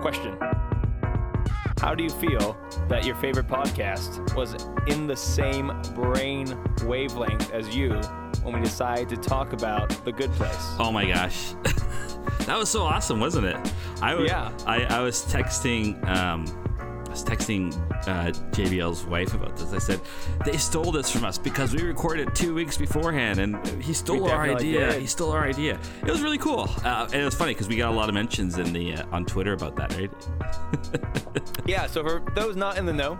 Question How do you feel that your favorite podcast was in the same brain wavelength as you when we decided to talk about The Good Place? Oh my gosh. that was so awesome, wasn't it? I was, Yeah. I, I was texting um, I was texting uh, JVL's wife about this. I said they stole this from us because we recorded two weeks beforehand, and he stole We our idea. did. He stole our idea. It was really cool, uh, and it was funny because we got a lot of mentions in the uh, on Twitter about that, right? Yeah, so for those not in the know,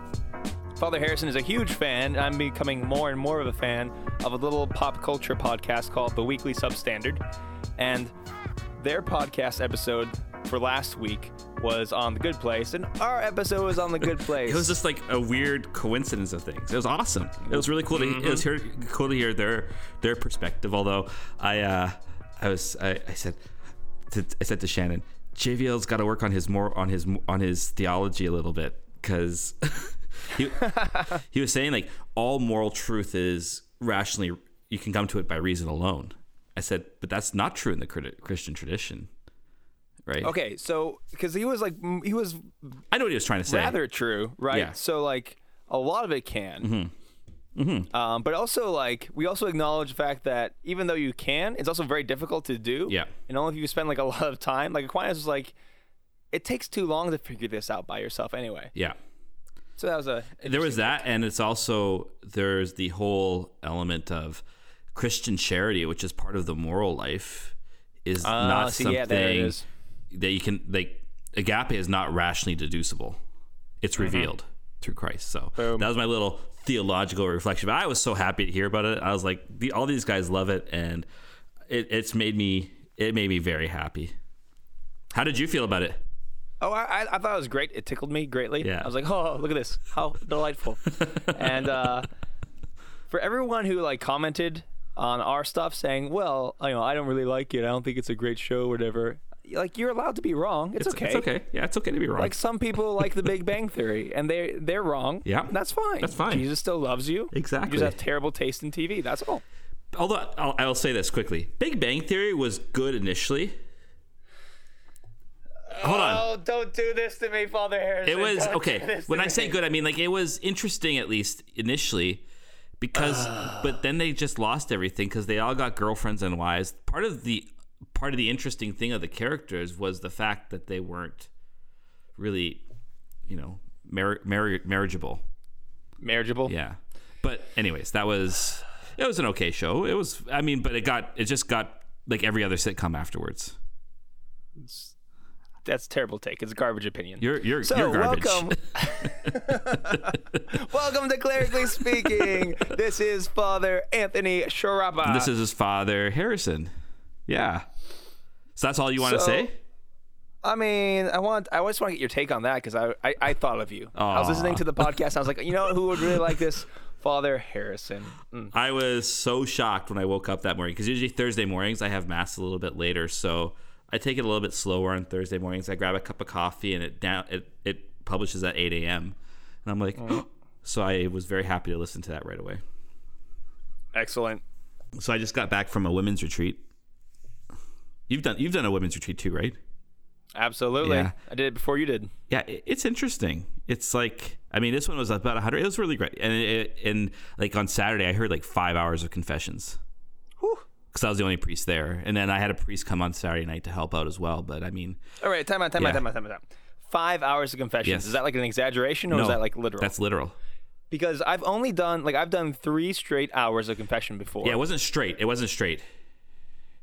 Father Harrison is a huge fan. I'm becoming more and more of a fan of a little pop culture podcast called The Weekly Substandard. And their podcast episode for last week was on The Good Place, and our episode was on The Good Place. It was just like a weird coincidence of things. It was awesome. It was really cool to it was hear, cool to hear their their perspective. Although I uh, I was I, I said to, I said to Shannon, JVL's got to work on his more on his on his theology a little bit because he he was saying like all moral truth is rationally you can come to it by reason alone. I said, but that's not true in the Christian tradition, right? okay, so because he was like he was I know what he was trying to say. rather true, right? Yeah. So like a lot of it can. Um, but also like we also acknowledge the fact that even though you can, it's also very difficult to do. Yeah. And only if you spend like a lot of time. Like Aquinas was like, it takes too long to figure this out by yourself anyway. yeah. So that was a there was that and it's also there's the whole element of christian charity which is part of the moral life is Ah, not see, something yeah, there it is. That you can like agape is not rationally deducible it's revealed through christ so Mm-hmm. Boom. that was my little theological reflection but i was so happy to hear about it i was like the, all these guys love it and it, it's made me it made me very happy how did you feel about it Oh, I, I- I thought it was great. It tickled me greatly. Yeah. I was like, oh, look at this, how delightful. and uh, for everyone who like commented on our stuff, saying, well, you know, I don't really like it. I don't think it's a great show, whatever. Like, you're allowed to be wrong. It's, okay. it's okay yeah it's okay to be wrong Like some people like The Big Bang Theory, and they they're wrong. Yeah. that's fine. That's fine. Jesus still loves you. Exactly. You just have terrible taste in TV. That's all. although I'll, I'll say this quickly big bang theory was good initially hold on Oh, don't do this to me, Father Harrison. it was Don't okay when to i say good i mean like it was interesting at least initially because but then they just lost everything because they all got girlfriends and wives part of the part of the interesting thing of the characters was the fact that they weren't really you know mar- mar- marriageable marriageable. yeah but anyways that was it was an okay show it was i mean but it got it just got like every other sitcom afterwards that's a terrible take. It's a garbage opinion. you're you're, So you're garbage welcome, welcome to Clerically Speaking. this is Father Anthony Sciarappa. this is his father harrison yeah so that's all you want to So- say I mean, I want. I always want to get your take on that because I, I, I thought of you. I was listening to the podcast. I was like, you know, who would really like this? Father Harrison. Mm. I was so shocked when I woke up that morning because usually Thursday mornings I have mass a little bit later, so I take it a little bit slower on Thursday mornings. I grab a cup of coffee and it down it it publishes at eight a.m. and I'm like, so I was very happy to listen to that right away. Excellent. So I just got back from a women's retreat. You've done you've done a women's retreat too, right? Absolutely. Yeah. I did it before you did. Yeah, it's interesting. It's like I mean, this one was about 100. It was really great, and it, and like on Saturday, I heard like five hours of confessions. Because I was the only priest there. And then I had a priest come on Saturday night to help out as well. But I mean, All right, time out, time Yeah. out, time out, time out. time out. Five hours of confessions. Yes. Is that like an exaggeration or no, is that like literal? That's literal. because I've only done like I've done three straight hours of confession before. Yeah, it wasn't straight. It wasn't straight.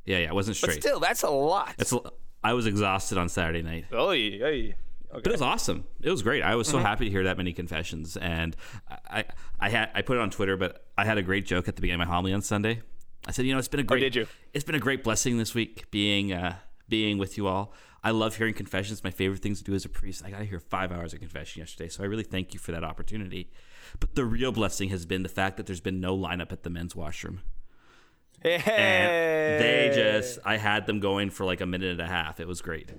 Yeah, yeah, it wasn't but straight. still, that's a lot. That's. a- I was exhausted on Saturday night. Oy, oy. But it was awesome. It was great. I was so happy to hear that many confessions, and I, I, I had I put it on Twitter, but I had a great joke at the beginning of my homily on Sunday. I said, you know, it's been a great. did you? It's been a great blessing this week being uh, being with you all. I love hearing confessions. My favorite things to do as a priest. I got to hear five hours of confession yesterday, so I really thank you for that opportunity. But the real blessing has been the fact that there's been no lineup at the men's washroom. Hey. And they just, I had them going for like a minute and a half. It was great.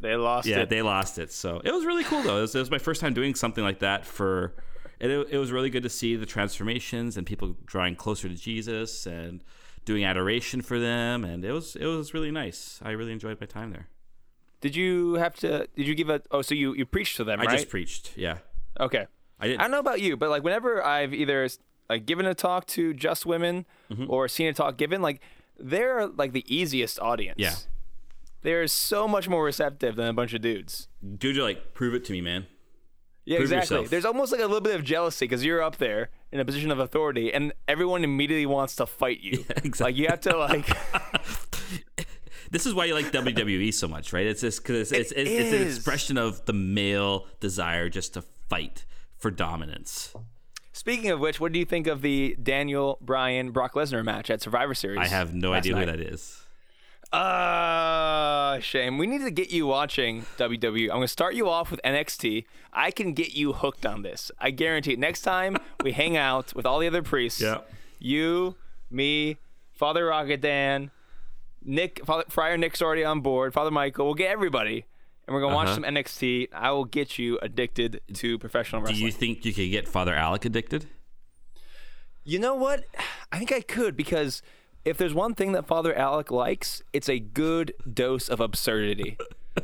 they lost Yeah, it. they lost it. So it was really cool though. It was, it was my first time doing something like that for. And it, it was really good to see the transformations and people drawing closer to Jesus and doing adoration for them, and it was it was really nice. I really enjoyed my time there. Did you have to? Did you give a? Oh, so you you preached to them, I right? just preached. Yeah. okay. I didn't. I don't know about you, but like whenever I've either like given a talk to just women Mm-hmm. or seen a talk given, like they're like the easiest audience. Yeah. They're so much more receptive than a bunch of dudes. Dude, you're like, prove it to me, man. Yeah, Prove exactly. yourself. There's almost like a little bit of jealousy because you're up there in a position of authority, and everyone immediately wants to fight you. Yeah, exactly. Like you have to like. This is why you like WWE so much, right? It's just because it's, it's, it's an expression of the male desire just to fight for dominance. Speaking of which, what do you think of the Daniel Bryan Brock Lesnar match at Survivor Series? I have no idea night? who that is. Uh, shame. We need to get you watching WWE. I'm going to start you off with NXT. I can get you hooked on this. I guarantee it. Next time we hang out with all the other priests, Yeah. you, me, Father Rocket Dan, Nick, Father, Friar Nick's already on board, Father Michael. We'll get everybody, and we're going to watch Uh-huh. some NXT. I will get you addicted to professional wrestling. Do you think you could get Father Alec addicted? You know what? I think I could because if there's one thing that Father Alec likes, it's a good dose of absurdity.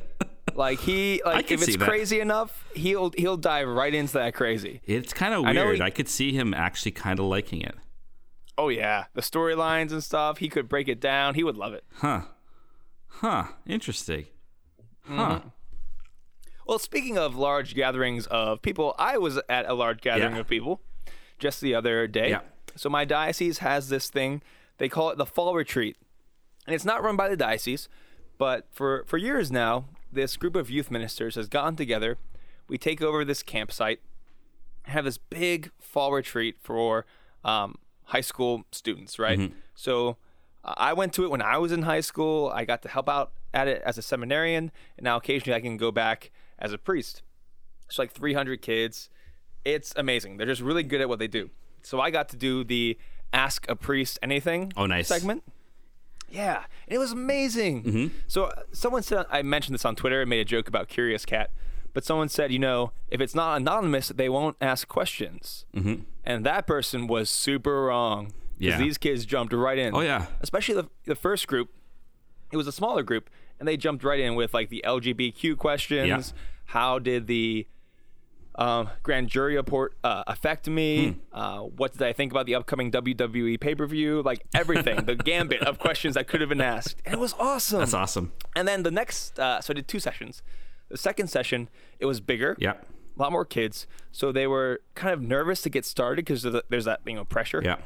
like he like if it's crazy enough, he'll he'll dive right into that crazy. It's kind of I weird. he- I could see him actually kind of liking it. Oh yeah, the storylines and stuff. He could break it down. He would love it. Huh. Huh. Interesting. Mm-hmm. Well, speaking of large gatherings of people, I was at a large gathering Yeah. of people just the other day. Yeah. So my diocese has this thing. They call it the fall retreat. And it's not run by the diocese, but for, for years now, this group of youth ministers has gotten together. We take over this campsite, have this big fall retreat for um, high school students, right? So uh, I went to it when I was in high school. I got to help out at it as a seminarian, and now occasionally I can go back as a priest. It's like 300 kids. It's amazing. They're just really good at what they do. So I got to do the Ask a Priest Anything Oh, nice. segment. Yeah, and it was amazing. So uh, someone said I mentioned this on Twitter and made a joke about Curious Cat, but someone said, you know, if it's not anonymous, they won't ask questions. Mm-hmm. And that person was super wrong because Yeah. these kids jumped right in. Oh, yeah. especially the the first group. It was a smaller group, and they jumped right in with like the LGBTQ questions. Yeah. How did the um, grand jury report uh, affect me? Hmm. Uh, what did I think about the upcoming WWE pay per view? Like everything, the gambit of questions that could have been asked. And it was awesome. That's awesome. And then the next, uh, so I did two sessions. The second session, it was bigger. Yeah. A lot more kids. So they were kind of nervous to get started because there's that, you know, pressure. Yeah.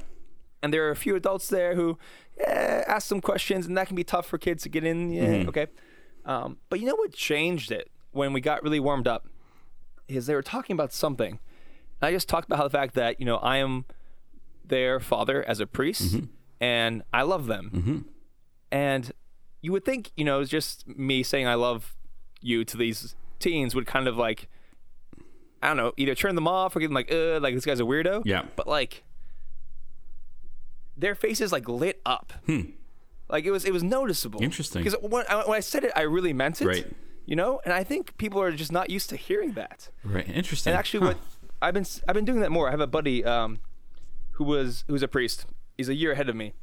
And there are a few adults there who eh, ask some questions, and that can be tough for kids to get in. Yeah, Mm-hmm. okay. Um, but you know what changed it when we got really warmed up is they were talking about something. I just talked about how the fact that you know I am their father as a priest, Mm-hmm. and I love them. And you would think you know it's just me saying I love you to these teens would kind of like I don't know either turn them off or get them like uh like this guy's a weirdo. Yeah. But like their faces like lit up. Like it was it was noticeable. Hmm. Interesting. Because when I, when I said it, I really meant it. Right. You know, and I think people are just not used to hearing that. Right. Interesting. And actually, Huh. what I've been I've been doing that more. I have a buddy um, who was who's a priest. He's a year ahead of me,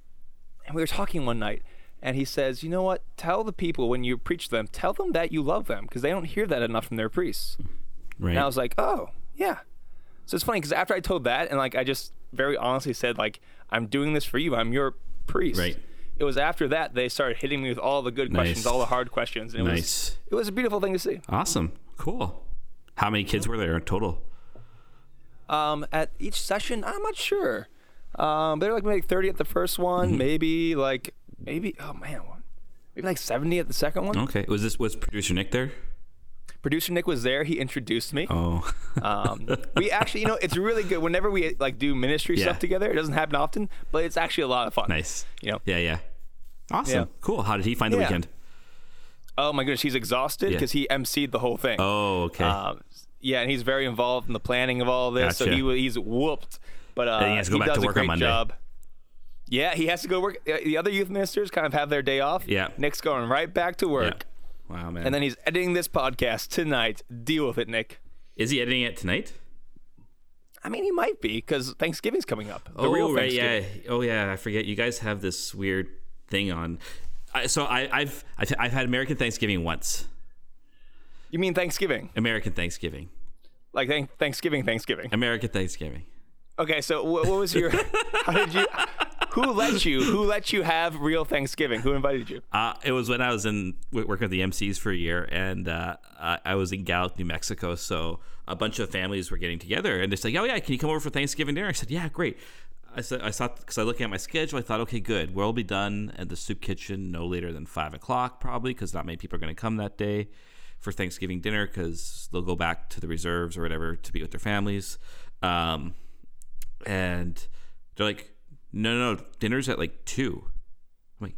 and we were talking one night, and he says, "You know what? Tell the people when you preach to them, tell them that you love them because they don't hear that enough from their priests." Right. And I was like, "Oh, yeah." So it's funny because after I told that, and like I just very honestly said, like, "I'm doing this for you. I'm your priest." Right. It was after that they started hitting me with all the good questions, all the hard questions, and it was nice. it was a beautiful thing to see. Awesome. Cool. How many kids were there in total? Um, at each session, I'm not sure. Um, they're like maybe 30 at the first one, maybe like maybe oh man, maybe like 70 at the second one. Okay. Was this was producer Nick there? Producer Nick was there. He introduced me. Oh. Um, we actually, you know, it's really good whenever we like do ministry Yeah. stuff together. It doesn't happen often, but it's actually a lot of fun. nice. You know. Yeah. Yeah. Awesome. Yeah. Cool. How did he find the Yeah. weekend? Oh my goodness, he's exhausted because he emceed the whole thing. Oh. Okay. Um, yeah, and he's very involved in the planning of all this, so he he's whooped. But uh, he has to go back does to a work on great job. Yeah, he has to go work. uh, The other youth ministers kind of have their day off. Yeah. Nick's going right back to work, Wow, man. and then he's editing this podcast tonight. Deal with it, Nick. is he editing it tonight? I mean, he might be because Thanksgiving's coming up. The oh, right. Yeah. Oh, yeah. I forget. You guys have this weird thing on. I, so I, I've, I've I've had American Thanksgiving once. You mean Thanksgiving? American Thanksgiving. Like thank- Thanksgiving, Thanksgiving. American Thanksgiving. Okay, so what was your? how did you? Who let you? Who let you have real Thanksgiving? Who invited you? Uh, it was when I was in working with the MCs for a year, and uh, I, was in Gallup, New Mexico. So a bunch of families were getting together, and they're like, "Oh yeah, can you come over for Thanksgiving dinner?" I said, "Yeah, great." I said, "I thought because I looked at my schedule, I thought, okay, good. We'll be done at the soup kitchen no later than five o'clock, probably, because not many people are going to come that day for Thanksgiving dinner because they'll go back to the reserves or whatever to be with their families." Um, and they're like, "No, no, no, dinner's at like 2. I'm like,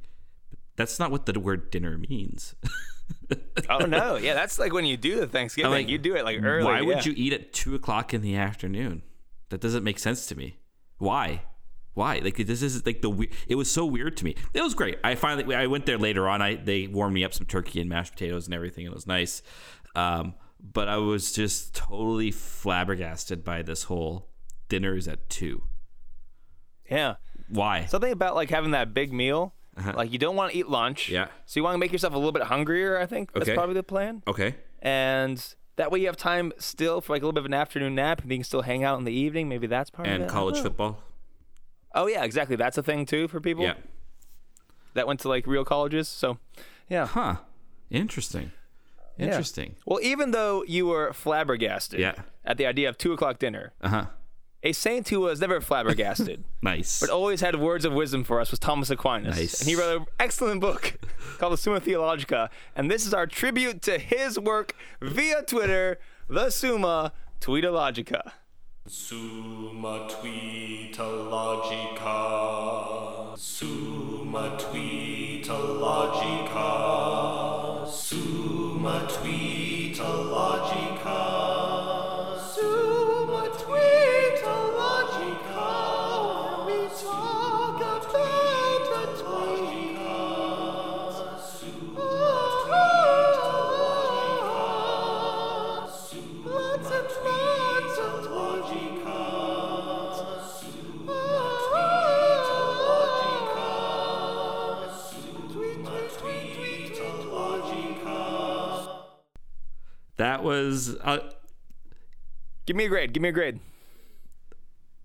"That's not what the word dinner means." Oh no, yeah, that's like when you do the Thanksgiving. like, you do it like early. Why yeah. would you eat at two o'clock in the afternoon? That doesn't make sense to me. Why? Why? Like this is like the we- it was so weird to me. It was great. I finally I went there later on. I they warmed me up some turkey and mashed potatoes and everything. It was nice. Um, but I was just totally flabbergasted by this whole dinners at two. Yeah, Why? something about like having that big meal. Like you don't want to eat lunch. Uh-huh. Yeah. So you want to make yourself a little bit hungrier. I think that's Okay. probably the plan. okay. And that way you have time still for like a little bit of an afternoon nap, and you can still hang out in the evening. Maybe that's part of And it. I college football. Oh yeah, exactly. That's a thing too for people Yeah. that went to like real colleges. So, yeah. Huh. Interesting. Yeah. Interesting. Well, even though you were flabbergasted Yeah. at the idea of two o'clock dinner, Uh huh. A saint who was never flabbergasted, Nice. but always had words of wisdom for us was Thomas Aquinas. Nice. And he wrote an excellent book called the Summa Theologica. And this is our tribute to his work via Twitter, the Summa Tweetologica. Summa Tweeta Logica. Summa Tweeta Logica. Summa Tweeta that was. Uh, Give me a grade. Give me a grade.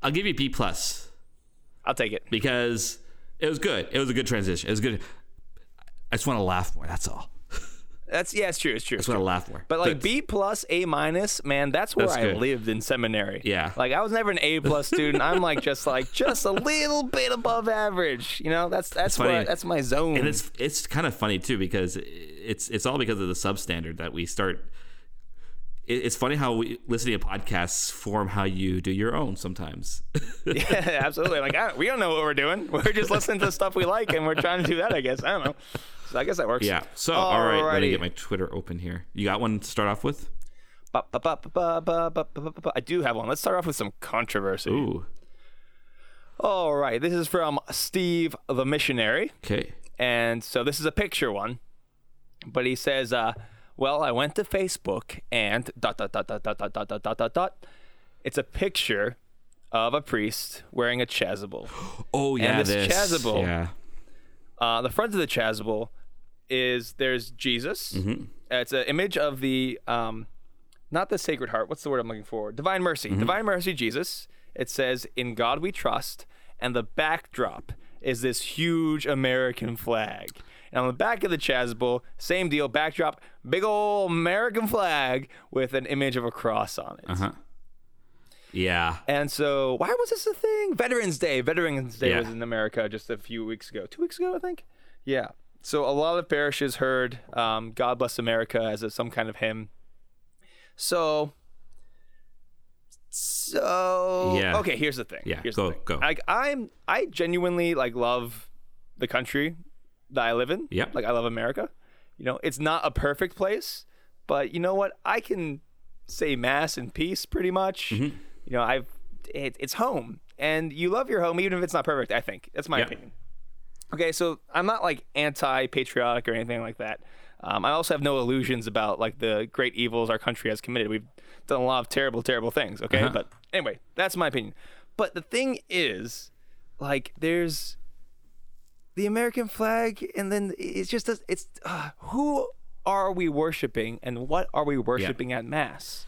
I'll give you B plus. I'll take it. because it was good. It was a good transition. It was good. I just want to laugh more. That's all. That's yeah, it's true. It's true. I just want to laugh more. But like B plus, A minus, man, that's where That's I good. lived in seminary. Yeah. Like I was never an A plus student. I'm like just like just a little bit above average. You know, that's that's funny. that's my zone. and it's it's kind of funny too because it's it's all because of the substandard that we start it's funny how we, listening to podcasts form how you do your own sometimes. yeah, absolutely. Like I, we don't know what we're doing. We're just listening to stuff we like, and we're trying to do that. I guess I don't know. So I guess that works. Yeah. So Alrighty. all right, let me get my Twitter open here. You got one to start off with? I do have one. Let's start off with some controversy. Ooh. All right. This is from Steve the Missionary. Okay. And so this is a picture one, but he says. Uh, well, I went to Facebook and dot dot dot dot dot dot dot dot dot dot dot. It's a picture of a priest wearing a chasuble. Oh yeah, this chasuble- Yeah. Uh, the front of the chasuble is there's Jesus. Mm-hmm. Uh, It's an image of the um, not the Sacred Heart. What's the word I'm looking for? Divine Mercy. Mm-hmm. Divine Mercy, Jesus. It says, "In God we trust," and the backdrop is this huge American flag. And on the back of the chasuble, same deal. Backdrop, big old American flag with an image of a cross on it. Uh-huh. Yeah. And so, why was this a thing? Veterans Day. Veterans Day Yeah. was in America just a few weeks ago. Two weeks ago, I think. Yeah. So, a lot of parishes heard um, God Bless America as a, some kind of hymn. So, so Yeah. okay. Here's the thing. Yeah, Here's go- the thing. go. Like I'm, I genuinely like love the country that I live in. Yep. Like I love America. You know, it's not a perfect place, but you know what? I can say mass in peace pretty much. Mm-hmm. You know, I've it, it's home, and you love your home even if it's not perfect. I think that's my Yeah. opinion. Okay, so I'm not like anti-patriotic or anything like that. Um, I also have no illusions about like the great evils our country has committed. We've done a lot of terrible, terrible things. Okay, Uh-huh. but anyway, that's my opinion. But the thing is, like, there's the American flag, and then it's just a, it's uh, who are we worshiping and what are we worshiping at mass?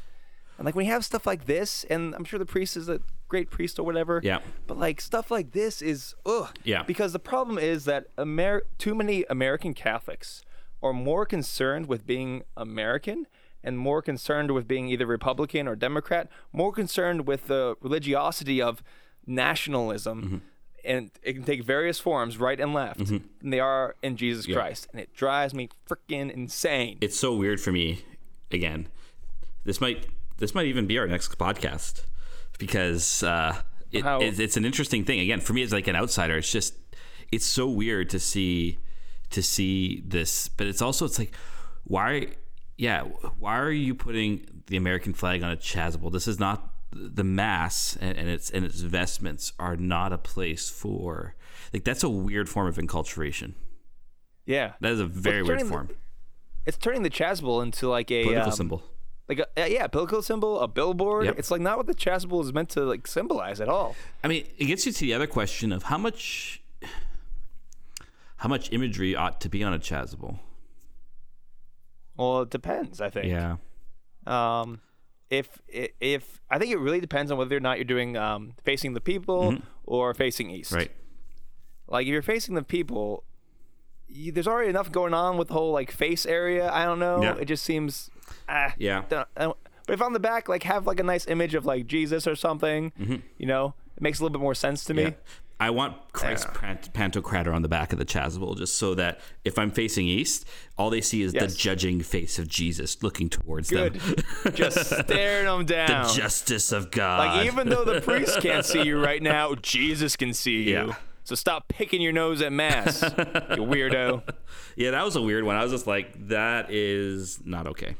And like when you have stuff like this, and I'm sure the priest is a great priest or whatever. Yeah. But like stuff like this is ugh. Yeah. Because the problem is that Amer- too many American Catholics are more concerned with being American and more concerned with being either Republican or Democrat, more concerned with the religiosity of nationalism. Mm-hmm. And it can take various forms, right and left, than they are in Jesus Yeah. Christ. And it drives me freaking insane. it's so weird for me again this might this might even be our next podcast because uh it, it's an interesting thing again for me as like an outsider it's just it's so weird to see to see this but it's also it's like why yeah why are you putting the american flag on a chasuble this is not the mass and, and its and its vestments are not a place for like that's a weird form of enculturation yeah. that is a very weird turning the- form It's turning the chasuble into like a political um, symbol like a yeah, political symbol, a billboard. Yep. It's like not what the chasuble is meant to like symbolize at all. I mean, it gets you to the other question of how much how much imagery ought to be on a chasuble. Well, it depends. I think. Yeah. Um, if if I think it really depends on whether or not you're doing um, facing the people or facing east. Mm-hmm. Right. Like if you're facing the people, you, there's already enough going on with the whole like face area. I don't know. Yeah. It just seems. Ah, Yeah. don't- don't- but if on the back, like have like a nice image of like Jesus or something, you know, it makes a little bit more sense to me. Mm-hmm. Yeah. I want Christ pant- Pantocrator on the back of the chasuble just so that if I'm facing east, all they see is Yes. the judging face of Jesus looking towards Good. them. Just staring them down. the justice of God. Like even though the priest can't see you right now, Jesus can see you. Yeah. So stop picking your nose at mass, you weirdo. yeah, that was a weird one. I was just like, that is not okay.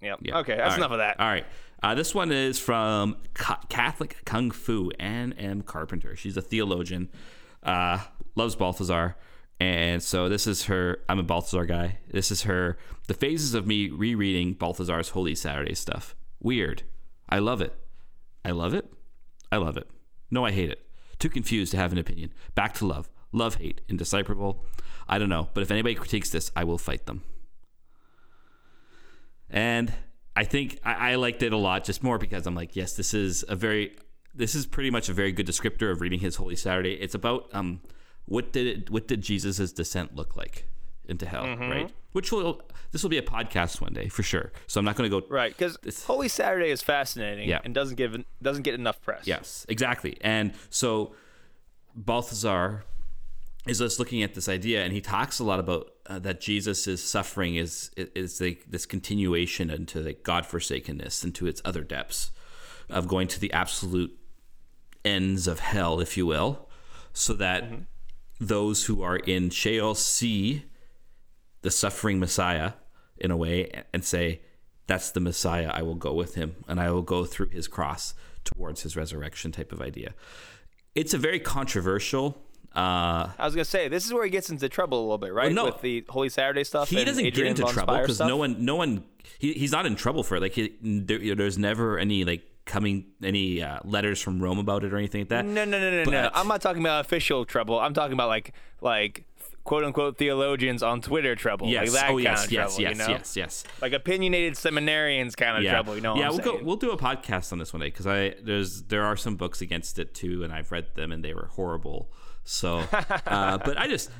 Yep. Yeah. Okay, that's All right. enough of that. All right. Uh, this one is from Catholic Kung Fu, Anne M. Carpenter. She's a theologian, uh, loves Balthasar. And so this is her. I'm a Balthasar guy. This is her. The phases of me rereading Balthasar's Holy Saturday stuff. Weird. I love it. I love it. I love it. No, I hate it. Too confused to have an opinion. Back to love. Love, hate, indecipherable. I don't know. But if anybody critiques this, I will fight them and I think I, I liked it a lot, just more because I'm like, yes, this is a very, this is pretty much a very good descriptor of reading his Holy Saturday. It's about um, what did it, what did Jesus's descent look like into hell, Mm-hmm. right? Which will this will be a podcast one day for sure. So I'm not going to go Right, because Holy Saturday is fascinating Yeah. and doesn't give doesn't get enough press. Yes, exactly. And so Balthasar is just looking at this idea, and he talks a lot about uh, that Jesus' suffering is is like this continuation into the godforsakenness, into its other depths of going to the absolute ends of hell, if you will, so that those who are in Sheol see the suffering Messiah in a way and say, That's the Messiah. I will go with him and I will go through his cross towards his resurrection type of idea. It's a very controversial. Uh, I was gonna say this is where he gets into trouble a little bit, right? Well, no. With the Holy Saturday stuff. he and doesn't Adrian get into trouble because no one, no one, he, he's not in trouble for it. Like he, there, there's never any like coming any uh, letters from Rome about it or anything like that. No, no, no, no, no. I'm not talking about official trouble. I'm talking about like like quote unquote theologians on Twitter trouble. Yes. Like that oh kind yes. of Yes. trouble. yes. you know? Yes. Yes. Like opinionated seminarians kind of yeah. trouble. You know what yeah, we'll saying? go. We'll do a podcast on this one day because I there's there are some books against it too, and I've read them and they were horrible. So, uh, but I just.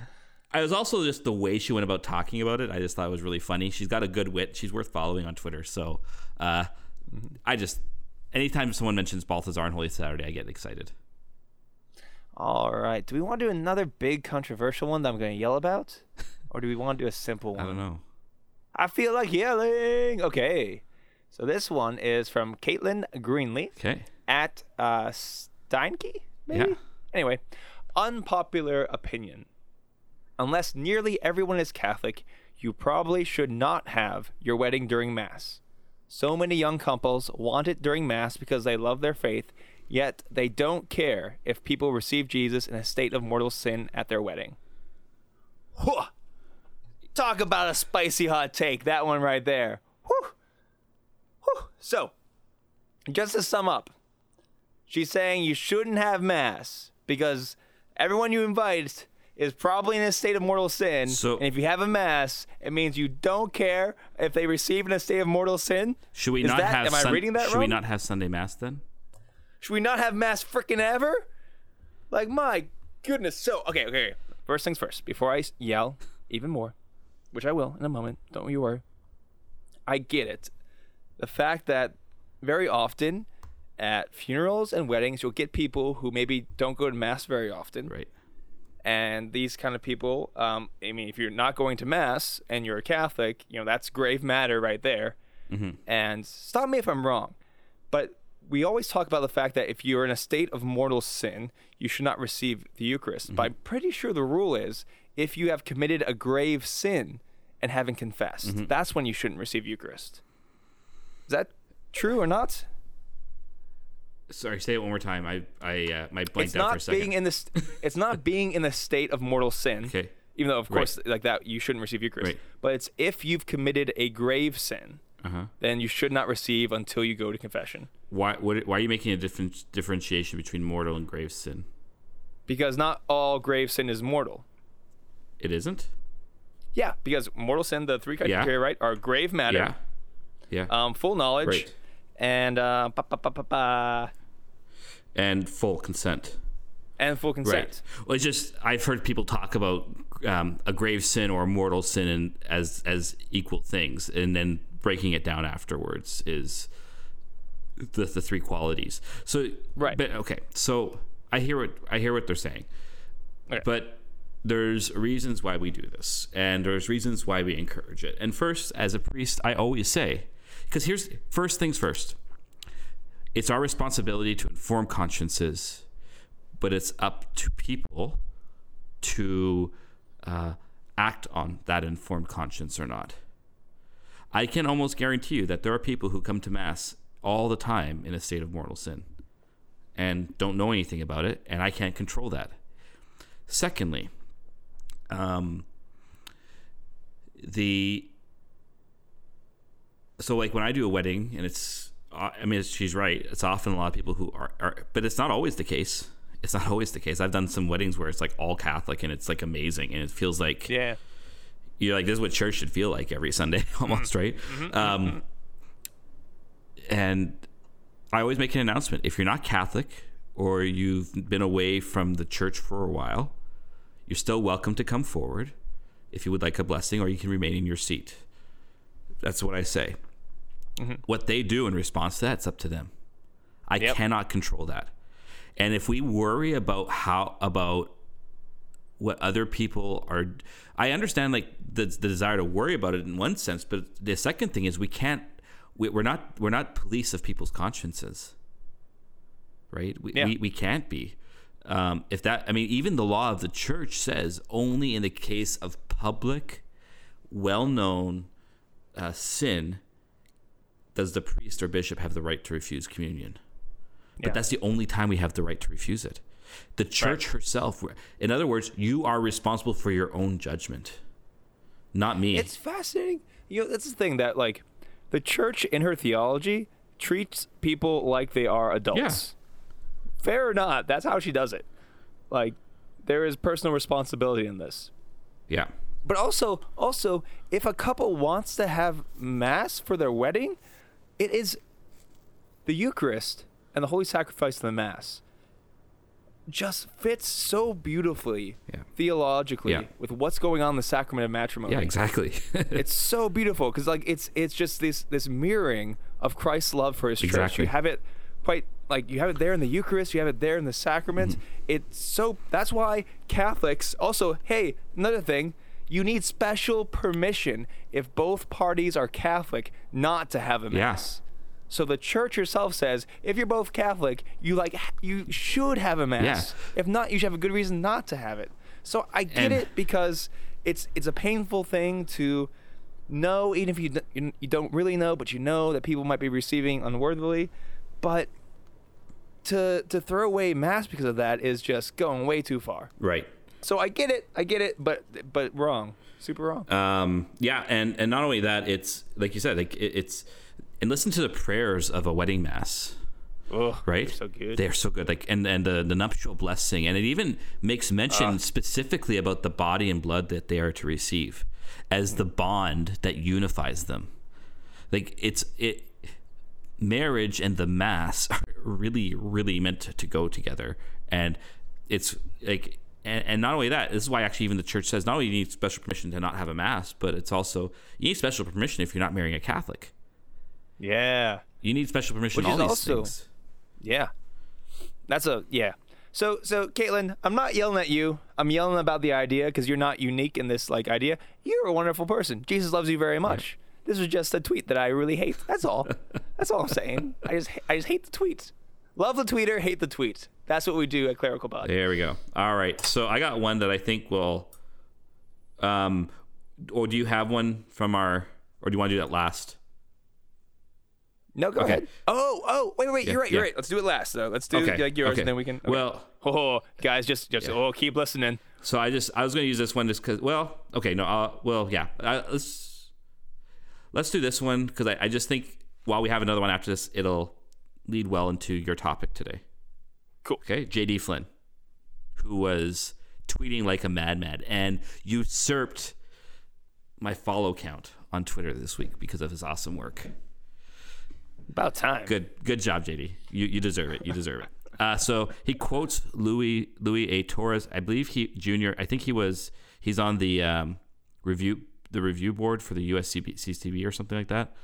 I was also just the way she went about talking about it. I just thought it was really funny. She's got a good wit. She's worth following on Twitter. So, uh, I just anytime someone mentions Balthasar and Holy Saturday, I get excited. All right. Do we want to do another big controversial one that I'm going to yell about, or do we want to do a simple one? I don't know. I feel like yelling. Okay. So this one is from Caitlin Greenlee Okay. at uh, Steinke, maybe? Yeah. Anyway, unpopular opinion. Unless nearly everyone is Catholic, you probably should not have your wedding during Mass. So many young couples want it during Mass because they love their faith, yet they don't care if people receive Jesus in a state of mortal sin at their wedding. Whew. Talk about a spicy hot take. That one right there. Whew. Whew. So, just to sum up, she's saying you shouldn't have mass because everyone you invite is probably in a state of mortal sin. So- and if you have a mass, it means you don't care if they receive in a state of mortal sin. Should we Is not that- have? am I Sun- reading that Should we not have Sunday mass then? Should we not have mass freaking ever? Like my goodness. So okay, okay. okay. First things first. Before I yell even more, which I will in a moment. Don't you worry. I get it. The fact that very often at funerals and weddings, you'll get people who maybe don't go to mass very often. Right. and these kind of people um, i mean if you're not going to mass and you're a catholic you know that's grave matter right there. Mm-hmm. And stop me if i'm wrong but we always talk about the fact that if you're in a state of mortal sin you should not receive the eucharist. But i'm pretty sure the rule is if you have committed a grave sin and haven't confessed mm-hmm. that's when you shouldn't receive eucharist. Is that true or not Sorry, say it one more time. I I uh, my blanked it's out for a not second. being in this it's not being in the state of mortal sin Okay. even though of Right. course like that you shouldn't receive eucharist Right. but it's if you've committed a grave sin Uh-huh. then you should not receive until you go to confession Why what, why are you making a different differentiation between mortal and grave sin? because not all grave sin is mortal It isn't. yeah because mortal sin the three Yeah. criteria right are grave matter Yeah. Yeah. um, full knowledge Right. and uh, ba, ba, ba, ba, ba, and full consent. and full consent Right. Well, it's just I've heard people talk about um, a grave sin or a mortal sin in, as as equal things, and then breaking it down afterwards is the the three qualities. So Right. But okay, so I hear what I hear what they're saying, Okay. but there's reasons why we do this, and there's reasons why we encourage it. And first, as a priest, I always say, because here's first things first. It's our responsibility to inform consciences but it's up to people to uh, act on that informed conscience or not. I can almost guarantee you that there are people who come to Mass all the time in a state of mortal sin and don't know anything about it, and I can't control that. Secondly, um, the so like when I do a wedding and it's I mean she's right. It's often a lot of people who are, are but it's not always the case. It's not always the case. I've done some weddings where it's like all Catholic and it's like amazing and it feels like yeah. you're like this is what church should feel like every Sunday almost right? Um, and I always make an announcement. If you're not Catholic or you've been away from the church for a while you're still welcome to come forward if you would like a blessing or you can remain in your seat. That's what I say what they do in response to that, it's up to them. I Yep. cannot control that. And if we worry about how about what other people are I understand like the, the desire to worry about it in one sense, but the second thing is we can't we, we're not we're not police of people's consciences. Right? We, Yeah. we, we can't be. Um, if that I mean even the law of the church says only in the case of public well-known uh, sin does the priest or bishop have the right to refuse communion. But Yeah. that's the only time we have the right to refuse it. The church herself, in other words, you are responsible for your own judgment, not me. It's fascinating. You know, that's the thing that like the church in her theology treats people like they are adults. Yeah. Fair or not, that's how she does it. Like there is personal responsibility in this. yeah. But also, also, if a couple wants to have mass for their wedding, it is the Eucharist and the Holy Sacrifice of the Mass just fits so beautifully Yeah. theologically Yeah. with what's going on in the sacrament of matrimony Yeah, exactly. it's so beautiful because like it's it's just this this mirroring of Christ's love for His church. Exactly. You have it quite like you have it there in the Eucharist. You have it there in the sacraments. Mm-hmm. It's so that's why Catholics also. Hey, another thing. You need special permission if both parties are Catholic not to have a Yeah. mass. So the church herself says if you're both Catholic, you like you should have a mass. If not, you should have a good reason not to have it. So I get And- it because it's it's a painful thing to know, even if you d- you you don't really know, but you know that people might be receiving unworthily. But to to throw away mass because of that is just going way too far. right. So I get it, I get it, but but wrong, super wrong. Um, yeah, and and not only that, it's like you said, like it, it's and listen to the prayers of a wedding mass. Ugh, right? they're so good. They're so good. Like and and the, the nuptial blessing, and it even makes mention specifically about the body and blood that they are to receive as the bond that unifies them. Like it's it marriage and the mass are really really meant to go together and it's like and, and not only that this is why actually even the church says not only do you need special permission to not have a mass but it's also you need special permission if you're not marrying a catholic Yeah. you need special permission Which all these also- things Yeah. That's a yeah. So so Caitlin, I'm not yelling at you. I'm yelling about the idea because you're not unique in this like idea. You're a wonderful person. Jesus loves you very much. This was just a tweet that I really hate. That's all. That's all I'm saying. I just I just hate the tweets. Love the tweeter, hate the tweet. That's what we do at Clerical Pod. There we go. All right. So I got one that I think will. Um, or do you have one from our, or do you want to do that last? No, go Okay. ahead. Oh, oh, wait, wait, Yeah, you're right, you're yeah. right. Let's do it last though. Let's do Okay. like yours okay. and then we can. Well, oh, guys, just just oh, keep listening. so I just I was going to use this one just because. Well, okay, no. Uh, well, yeah. Uh, let's let's do this one because I, I just think while we have another one after this, it'll lead well into your topic today. Cool. Okay, JD Flynn, who was tweeting like a madman and usurped my follow count on Twitter this week because of his awesome work. About time. Good, good job, JD. You you deserve it. You deserve it. Uh, so he quotes Louis Louis A. Torres. I believe he Junior. I think he was. He's on the um, review the review board for the USCB CCTV or something like that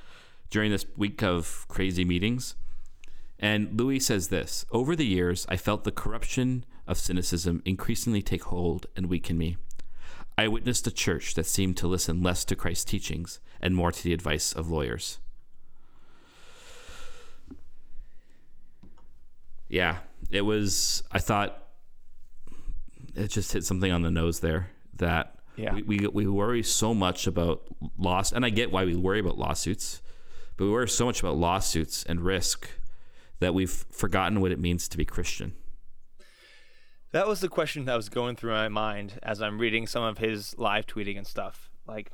during this week of crazy meetings. And Louis says this Over the years, I felt the corruption of cynicism increasingly take hold and weaken me. I witnessed a church that seemed to listen less to Christ's teachings and more to the advice of lawyers. Yeah, it was. I thought it just hit something on the nose there that Yeah. we, we, we worry so much about loss, and I get why we worry about lawsuits, but we worry so much about lawsuits and risk that we've forgotten what it means to be Christian. That was the question that was going through my mind as I'm reading some of his live tweeting and stuff. Like,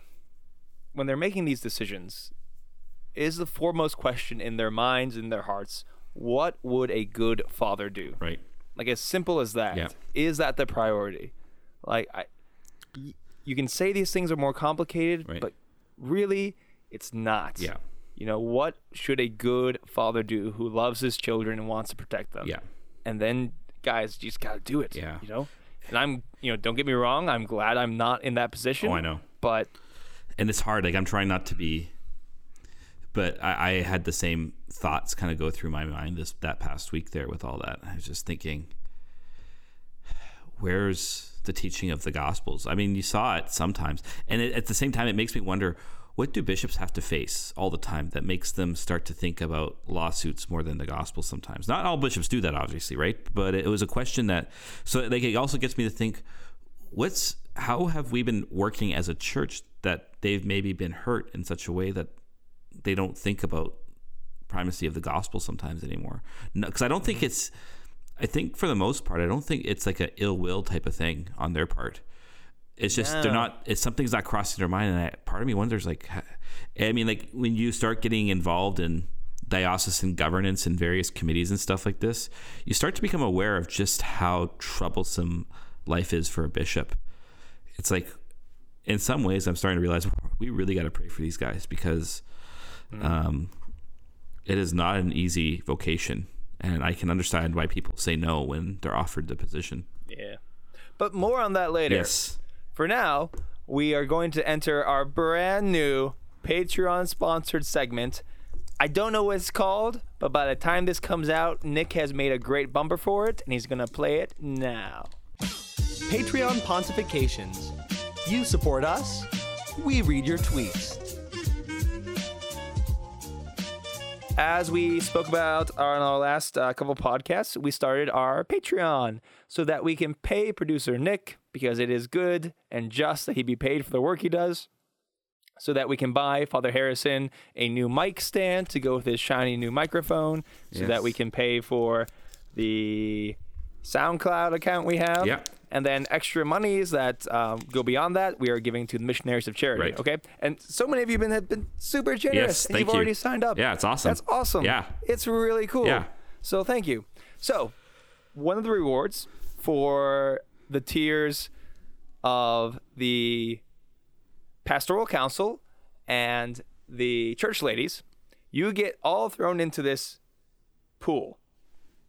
when they're making these decisions, is the foremost question in their minds, in their hearts, what would a good father do? Right. Like, as simple as that. Yeah. Is that the priority? Like, I, y- you can say these things are more complicated, Right. but really, it's not. Yeah. You know, what should a good father do who loves his children and wants to protect them? Yeah. and then guys you just gotta do it Yeah. you know and i'm you know don't get me wrong i'm glad i'm not in that position Oh, I know. but and it's hard. Like I'm trying not to be, but I, I had the same thoughts kind of go through my mind this that past week there with all that. I was just thinking, where's the teaching of the Gospels? I mean, you saw it sometimes, and it, at the same time, it makes me wonder. What do bishops have to face all the time that makes them start to think about lawsuits more than the gospel sometimes? Not all bishops do that, obviously, right? But it was a question that, so like, it also gets me to think what's how have we been working as a church that they've maybe been hurt in such a way that they don't think about primacy of the gospel sometimes anymore because i don't think mm-hmm. it's i think for the most part i don't think it's like an ill will type of thing on their part it's just they're not it's something's not crossing their mind and I, part of me wonders like i mean like when you start getting involved in diocesan governance and various committees and stuff like this you start to become aware of just how troublesome life is for a bishop. It's like in some ways i'm starting to realize we really got to pray for these guys because um, it is not an easy vocation and i can understand why people say no when they're offered the position. Yeah. But more on that later. Yes for now we are going to enter our brand new patreon sponsored segment i don't know what it's called but by the time this comes out nick has made a great bumper for it and he's gonna play it now Patreon Pontifications. You support us, we read your tweets. As we spoke about on our last uh, couple podcasts, we started our Patreon so that we can pay producer Nick because it is good and just that he be paid for the work he does. So that we can buy Father Harrison a new mic stand to go with his shiny new microphone, so that we can pay for the SoundCloud account we have. Yeah. And then extra monies that um, go beyond that, we are giving to the missionaries of charity. Right. Okay. And so many of you have been, have been super generous. Yes, and you've you. already signed up. Yeah, it's awesome. That's awesome. Yeah. It's really cool. Yeah. So thank you. So one of the rewards for the tiers of the pastoral council and the church ladies, you get all thrown into this pool.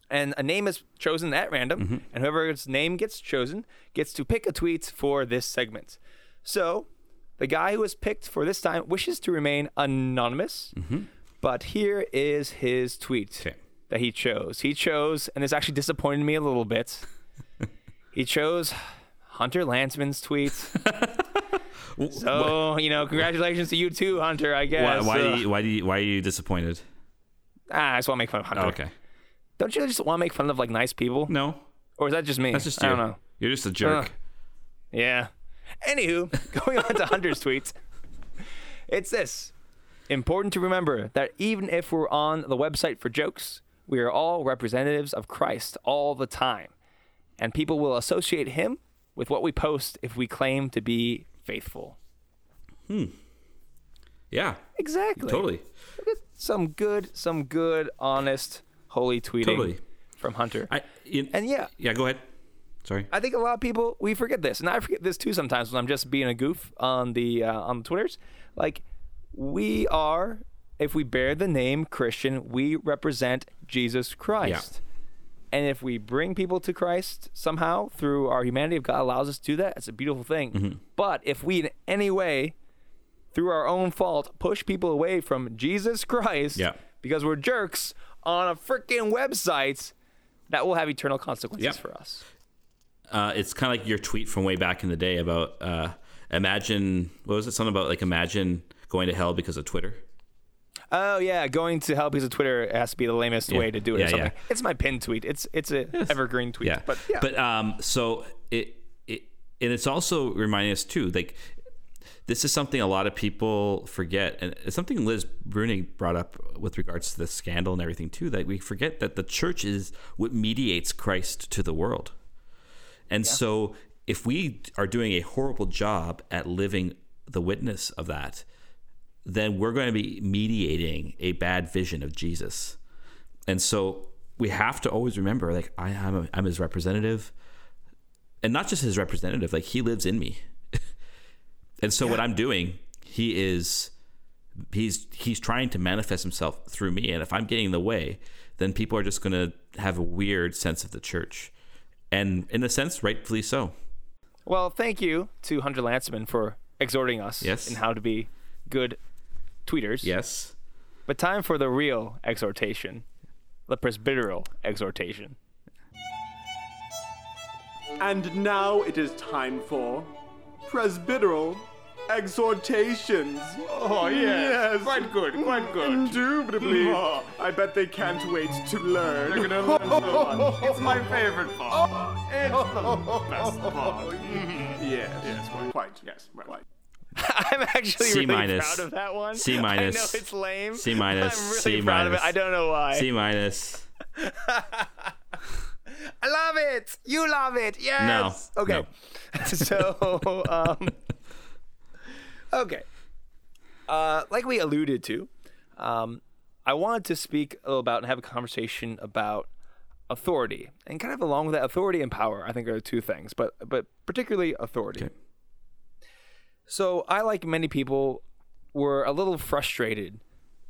And a name is chosen at random, and whoever's name gets chosen gets to pick a tweet for this segment. So, the guy who was picked for this time wishes to remain anonymous, but here is his tweet Okay. that he chose. He chose, and this actually disappointed me a little bit. he chose Hunter Landsman's tweet. So, you know, congratulations to you too, Hunter, I guess. why, Uh, do you, why, do you, why are you disappointed? ah, I just want to make fun of Hunter. Oh, okay. Don't you just want to make fun of like nice people? No, Or is that just me? that's just you. I don't know. You're just a jerk. Ugh. Yeah. Anywho, going on to Hunter's tweets, it's this. Important to remember that even if we're on the website for jokes, we are all representatives of Christ all the time. And people will associate him with what we post if we claim to be faithful. Hmm. Yeah, Exactly. totally. Some good, some good, honest, holy tweeting Totally. from Hunter. I, you, and yeah, yeah, go ahead. Sorry. I think a lot of people we forget this, and I forget this too sometimes when I'm just being a goof on the uh, on the twitters. Like we are, if we bear the name Christian, we represent Jesus Christ. Yeah. And if we bring people to Christ somehow through our humanity, if God allows us to do that, it's a beautiful thing. Mm-hmm. But if we in any way, through our own fault, push people away from Jesus Christ Yeah. because we're jerks on a freaking website, that will have eternal consequences Yeah. for us. Uh, it's kind of like your tweet from way back in the day about uh, imagine what was it? Something about like imagine going to hell because of Twitter. Oh yeah, going to hell because of Twitter has to be the lamest way to do it Yeah, or something. yeah. It's my pinned tweet. It's it's a evergreen tweet. Yeah, But yeah. but um, so it it and it's also reminding us too, like this is something a lot of people forget, and it's something Liz Bruenig brought up with regards to the scandal and everything too. That we forget that the church is what mediates Christ to the world, and so if we are doing a horrible job at living the witness of that, then we're going to be mediating a bad vision of Jesus. And so we have to always remember like I am I'm his representative and not just his representative like he lives in me. And so what I'm doing he is he's he's trying to manifest himself through me and if I'm getting in the way then people are just going to have a weird sense of the church. And in a sense rightfully so. well, thank you to Hunter Lanceman for exhorting us Yes. in how to be good tweeters. Yes. But time for the real exhortation, the presbyteral exhortation. And now it is time for presbyteral exhortations. Oh, yes. Quite good, quite good. Indubitably. Oh. I bet they can't wait to learn. They're gonna learn so much. It's my favorite part. It's the best part. yes, yes, quite, quite, yes, quite. I'm actually C really minus. proud of that one. C I minus. I know it's lame. C minus. I'm really C proud of minus. it. I don't know why. C minus. I love it. You love it. Yes. No, Okay. so, um, okay. Uh, like we alluded to, um, I wanted to speak a little about and have a conversation about authority, and kind of along with that, authority and power. I think are the two things, but but particularly authority. Okay. So I, like many people, were a little frustrated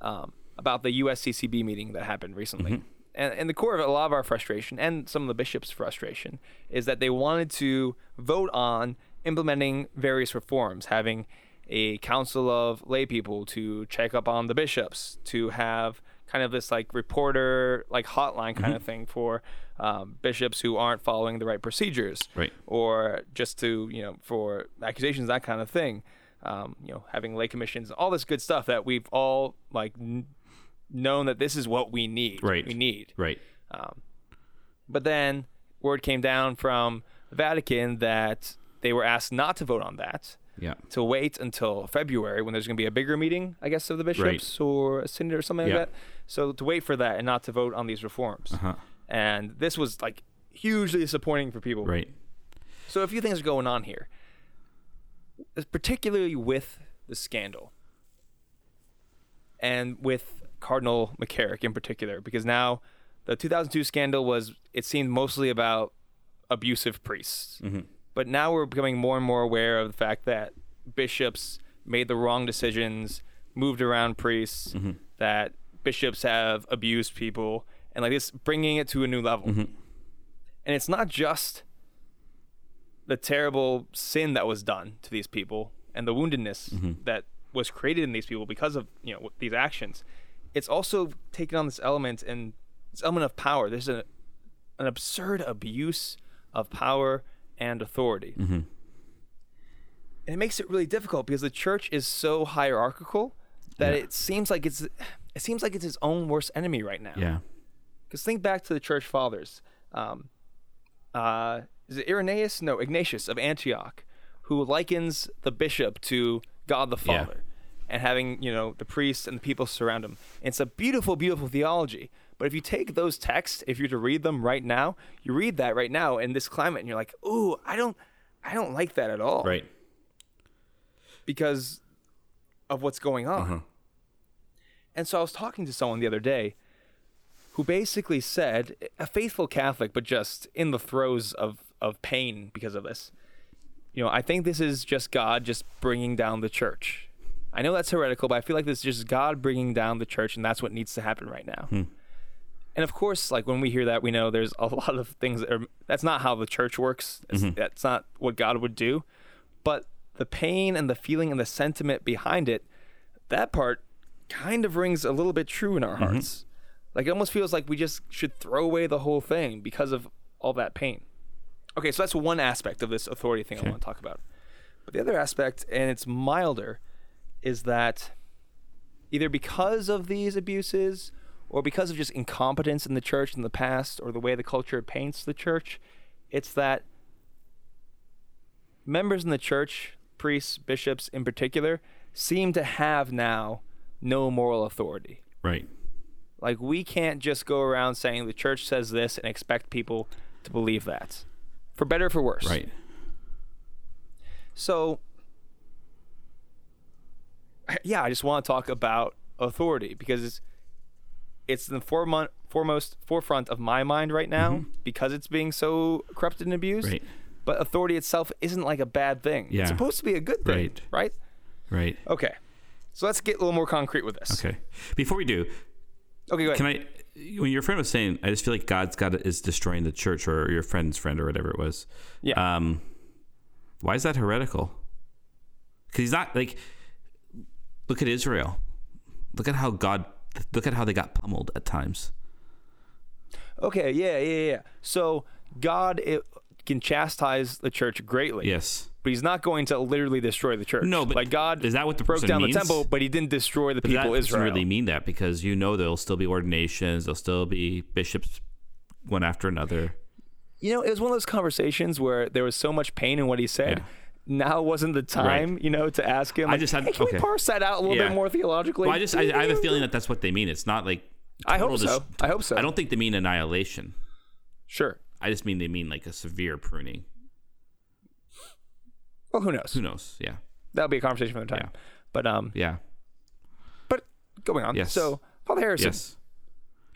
um, about the USCCB meeting that happened recently. And, and the core of it, a lot of our frustration and some of the bishops' frustration is that they wanted to vote on implementing various reforms, having a council of lay people to check up on the bishops, to have kind of this like reporter, like hotline kind of thing for um, bishops who aren't following the right procedures Right. or just to you know for accusations that kind of thing um, you know having lay commissions all this good stuff that we've all like n- known that this is what we need Right. we need Right. but then word came down from the vatican that they were asked not to vote on that Yeah. to wait until february when there's going to be a bigger meeting i guess of the bishops or a synod or something Yeah. like that so to wait for that and not to vote on these reforms Uh-huh. and this was like hugely disappointing for people Right. so a few things are going on here, particularly with the scandal and with Cardinal McCarrick in particular, because now the 2002 scandal was it seemed mostly about abusive priests. Mm-hmm. But now we're becoming more and more aware of the fact that bishops made the wrong decisions, moved around priests, mm-hmm. that bishops have abused people, and like this bringing it to a new level. Mm-hmm. And it's not just the terrible sin that was done to these people and the woundedness that was created in these people because of you know these actions. It's also taken on this element and this element of power. There's a, an absurd abuse of power and authority. And it makes it really difficult because the church is so hierarchical that Yeah. it seems like it's it seems like it's its own worst enemy right now. Yeah. Because think back to the church fathers. Um, uh, is it Irenaeus? No, Ignatius of Antioch, who likens the bishop to God the Yeah. Father, and having you know the priests and the people surround him. It's a beautiful, beautiful theology. But if you take those texts, if you're to read them right now, you read that right now in this climate, and you're like, "Ooh, I don't, I don't like that at all." Right. because of what's going on. Uh-huh. And so I was talking to someone the other day who basically said, a faithful Catholic, but just in the throes of, of pain because of this. You know, I think this is just God just bringing down the church. I know that's heretical, but I feel like this is just God bringing down the church, and that's what needs to happen right now. Hmm. And of course, like when we hear that, we know there's a lot of things that are, that's not how the church works. It's, mm-hmm. That's not what God would do. But the pain and the feeling and the sentiment behind it, that part kind of rings a little bit true in our mm-hmm. hearts. Like it almost feels like we just should throw away the whole thing because of all that pain. Okay, so that's one aspect of this authority thing I want to talk about. But the other aspect, and it's milder, is that either because of these abuses or because of just incompetence in the church in the past or the way the culture paints the church, it's that members in the church, priests, bishops in particular, seem to have now no moral authority. Right. Like we can't just go around saying the church says this and expect people to believe that. For better or for worse. Right. So, yeah, I just want to talk about authority because it's, it's the foremo- foremost forefront of my mind right now because it's being so corrupted and abused. Mm-hmm. Right. But authority itself isn't like a bad thing. Yeah. It's supposed to be a good thing, Right. right? Right. Okay. So let's get a little more concrete with this. Okay. Before we do, Okay, go ahead. can I? When your friend was saying, I just feel like God's got is destroying the church, or your friend's friend, or whatever it was. Yeah. Um, why is that heretical? Because he's not like. Look at Israel. Look at how God. Look at how they got pummeled at times. Okay, yeah, yeah, yeah. So God it, can chastise the church greatly. Yes. But he's not going to literally destroy the church. No, but like God is that what the broke down means? the temple, but he didn't destroy the But people that Israel. doesn't really mean that because you know there'll still be ordinations, there'll still be bishops, one after another. you know, it was one of those conversations where there was so much pain in what he said. Yeah. Now wasn't the time, you know, to ask him. I just had- hey, can okay. we parse that out a little Yeah. bit more theologically? Well, I just I, I have a feeling that that's what they mean. It's not like I hope total so. I hope so. I don't think they mean annihilation. Sure. I just mean they mean like a severe pruning. Well, who knows? Who knows? Yeah. That'll be a conversation for another time. Yeah. But um, Yeah. but going on. Yes. So, Father Harrison, Yes.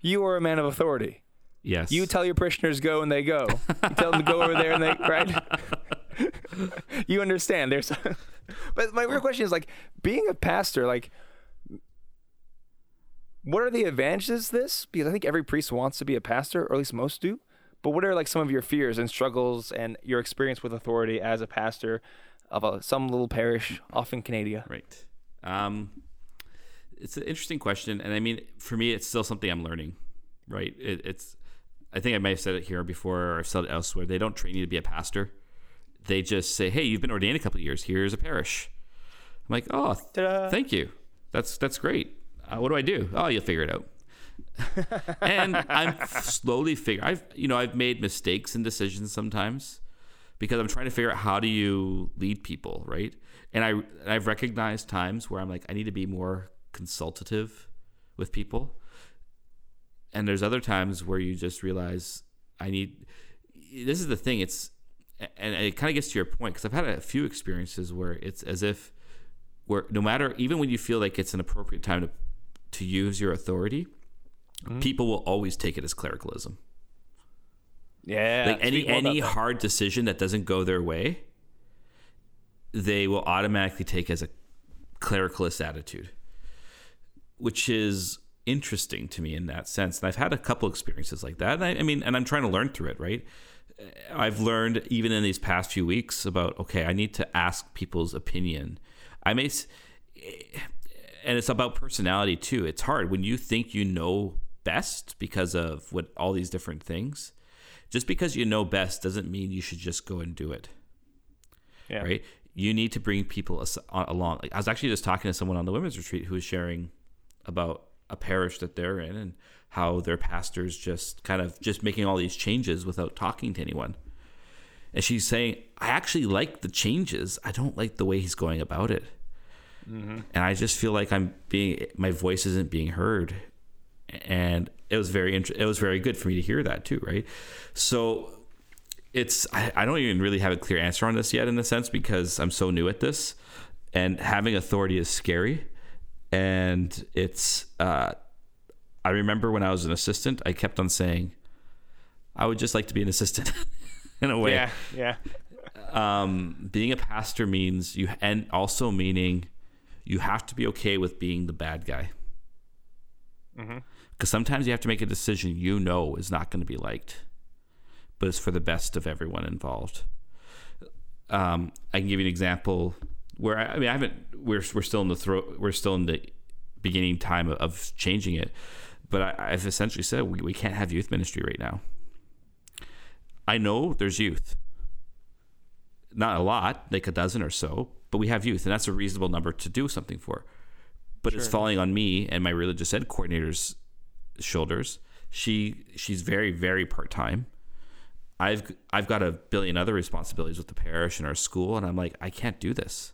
you are a man of authority. Yes. You tell your parishioners go and they go. You tell them to go over there and they right. you understand. There's, but my real question is like being a pastor. Like, what are the advantages of this? Because I think every priest wants to be a pastor, or at least most do. But what are like some of your fears and struggles and your experience with authority as a pastor of a, some little parish off in Canada? Right. Um, it's an interesting question, and I mean, for me, it's still something I'm learning. Right. It, it's. I think I may have said it here before, or I've said it elsewhere. They don't train you to be a pastor. They just say, "Hey, you've been ordained a couple of years. Here's a parish." I'm like, "Oh, Ta-da. thank you. That's that's great. Uh, what do I do? Oh, you'll figure it out." and I'm slowly figuring. I've you know I've made mistakes and decisions sometimes because I'm trying to figure out how do you lead people, right? And I and I've recognized times where I'm like I need to be more consultative with people. And there's other times where you just realize I need this is the thing it's and it kind of gets to your point because I've had a few experiences where it's as if where no matter even when you feel like it's an appropriate time to to use your authority mm-hmm. people will always take it as clericalism. Yeah. like any speak more about any hard decision that doesn't go their way, they will automatically take as a clericalist attitude, which is interesting to me in that sense. And I've had a couple experiences like that. And I, I mean, and I'm trying to learn through it, right? I've learned even in these past few weeks about okay, I need to ask people's opinion. I may, eh, and it's about personality too. It's hard when you think you know best because of what all these different things. Just because you know best doesn't mean you should just go and do it yeah. right? You need to bring people along. I was actually just talking to someone on the women's retreat who was sharing about a parish that they're in and how their pastor's just kind of just making all these changes without talking to anyone. And she's saying, I actually like the changes. I don't like the way he's going about it. And I just feel like I'm being, my voice isn't being heard. And it was very, int- it was very good for me to hear that too, right? So it's I, I don't even really have a clear answer on this yet in a sense because I'm so new at this and having authority is scary and it's uh I remember when I was an assistant I kept on saying I would just like to be an assistant in a way Yeah. Yeah. um being a pastor means you and also meaning you have to be okay with being the bad guy because sometimes you have to make a decision you know is not going to be liked but it's for the best of everyone involved. Um, I can give you an example where I, I mean I haven't we're we're still in the throat we're still in the beginning time of, of changing it, but I, I've essentially said we, we can't have youth ministry right now. I know there's youth, not a lot, like a dozen or so, but we have youth, and that's a reasonable number to do something for. But it's falling on me and my religious ed coordinator's shoulders. She she's very very part time. I've I've got a billion other responsibilities with the parish and our school, and I'm like, I can't do this.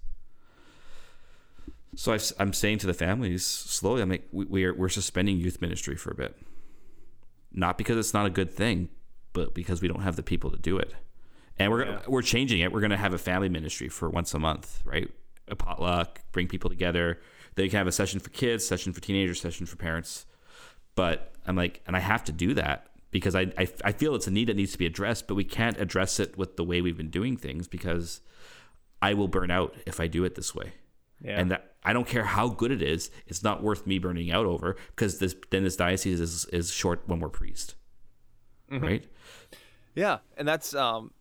So I've, I'm saying to the families slowly, I'm like, we, we're we're suspending youth ministry for a bit, not because it's not a good thing, but because we don't have the people to do it, and we're Yeah. we're changing it. We're going to have a family ministry for once a month, right? A potluck, bring people together. They can have a session for kids, session for teenagers, session for parents. But I'm like, and I have to do that because I, I, I feel it's a need that needs to be addressed, but we can't address it with the way we've been doing things because I will burn out if I do it this way. Yeah. And that I don't care how good it is, it's not worth me burning out over because this then this diocese is, is short one more priest. Right? Yeah, and that's um,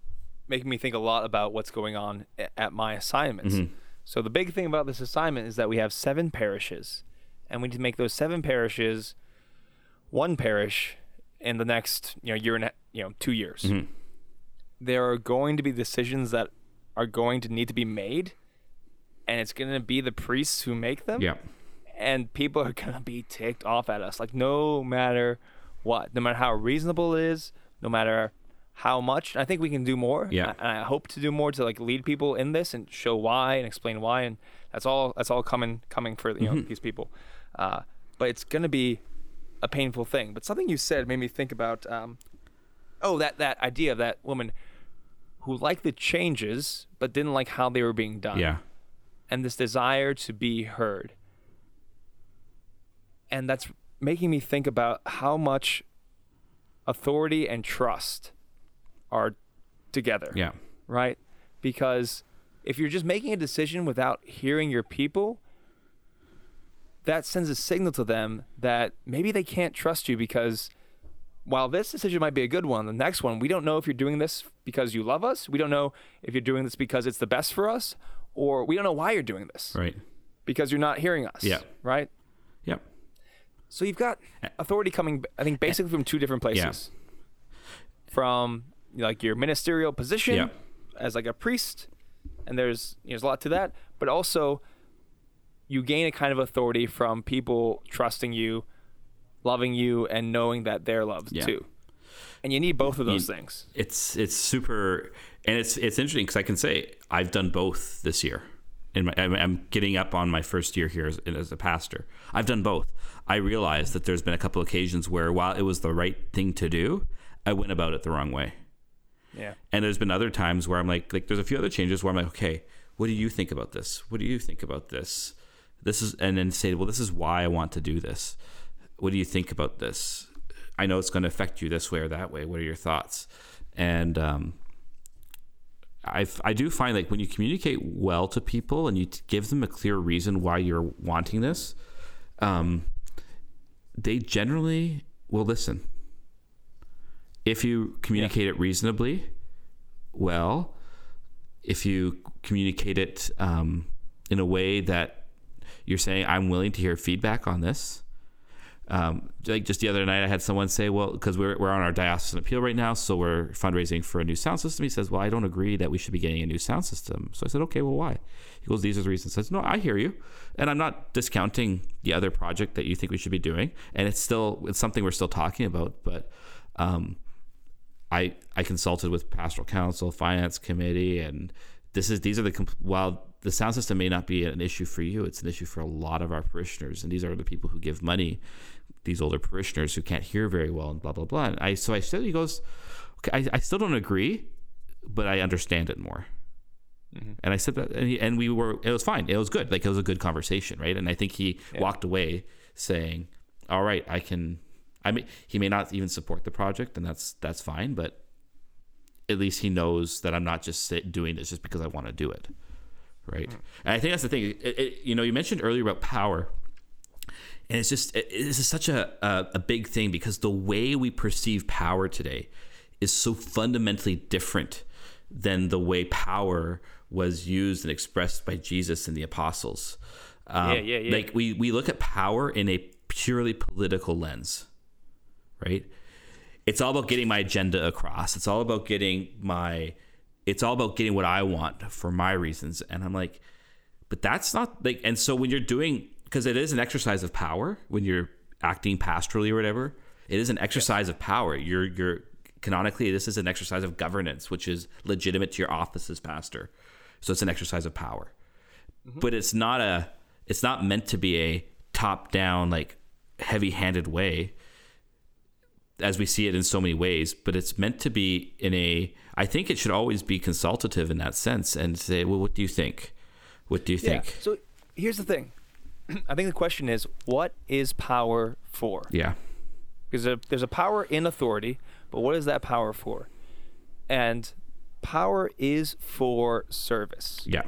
making me think a lot about what's going on at my assignments. Mm-hmm. So the big thing about this assignment is that we have seven parishes, and we need to make those seven parishes one parish in the next you know year and a, you know two years. Mm-hmm. There are going to be decisions that are going to need to be made, and it's going to be the priests who make them Yeah. and people are gonna be ticked off at us. Like no matter what, no matter how reasonable it is, no matter how much. I think we can do more. Yeah. And I hope to do more to like lead people in this and show why and explain why. And that's all. That's all coming coming for you know these people. Uh, but it's gonna be a painful thing. But something you said made me think about. Um, oh, that that idea of that woman who liked the changes but didn't like how they were being done Yeah. And this desire to be heard. And that's making me think about how much authority and trust are together, Yeah. right? Because if you're just making a decision without hearing your people, that sends a signal to them that maybe they can't trust you because while this decision might be a good one, the next one, we don't know if you're doing this because you love us. We don't know if you're doing this because it's the best for us, or we don't know why you're doing this Right. because you're not hearing us. Yeah. Right? Yep. So you've got authority coming, I think, basically from two different places. From like your ministerial position Yeah. as like a priest, and there's there's a lot to that, but also you gain a kind of authority from people trusting you, loving you, and knowing that they're loved Yeah. too. And you need both of those You- things. it's it's super and it's it's interesting because I can say I've done both this year. In my, I'm, getting up on my first year here as, as a pastor. I've done both. I realized that there's been a couple occasions where while it was the right thing to do, I went about it the wrong way. Yeah. And there's been other times where I'm like, like there's a few other changes where I'm like, okay, what do you think about this? What do you think about this? This is, and then say, well, this is why I want to do this. what do you think about this? I know it's going to affect you this way or that way. What are your thoughts? And um, I I do find like when you communicate well to people and you give them a clear reason why you're wanting this, um, they generally will listen. If you communicate it reasonably, well, if you communicate it um, in a way that you're saying, I'm willing to hear feedback on this. Um, like just the other night, I had someone say, well, because we're, we're on our diocesan appeal right now, so we're fundraising for a new sound system. He says, well, I don't agree that we should be getting a new sound system. So I said, okay, well, why? He goes, these are the reasons. I said, no, I hear you. And I'm not discounting the other project that you think we should be doing. And it's still, it's something we're still talking about, but, um, I I consulted with pastoral council, finance committee, and this is these are the while the sound system may not be an issue for you, it's an issue for a lot of our parishioners, and these are the people who give money, these older parishioners who can't hear very well, and blah blah blah. And I so I said he goes, okay, I, I still don't agree, but I understand it more. Mm-hmm. And I said that, and, he, and we were, it was fine. It was good. Like, it was a good conversation, right? And I think he walked away saying, all right, I can, I may, he may not even support the project, and that's, that's fine, but at least he knows that I'm not just sit, doing this just because I want to do it. Right. Mm-hmm. And I think that's the thing. It, it, you know, you mentioned earlier about power, and it's just, this is such a, a, a big thing because the way we perceive power today is so fundamentally different than the way power was used and expressed by Jesus and the apostles. Um, Yeah, yeah, yeah. Like we, we look at power in a purely political lens, right? It's all about getting my agenda across. It's all about getting my, it's all about getting what I want for my reasons. And I'm like, but that's not like, and so when you're doing, because it is an exercise of power when you're acting pastorally or whatever, it is an exercise of power. You're, you're, canonically, this is an exercise of governance, which is legitimate to your office as pastor. So it's an exercise of power, mm-hmm. but it's not a, it's not meant to be a top down, like heavy handed way as we see it in so many ways, but it's meant to be in a, I think it should always be consultative in that sense and say, well, what do you think? What do you Yeah. think? So here's the thing. I think the question is, what is power for? Yeah. Because there- there's a power in authority, but what is that power for? And power is for service. Yeah.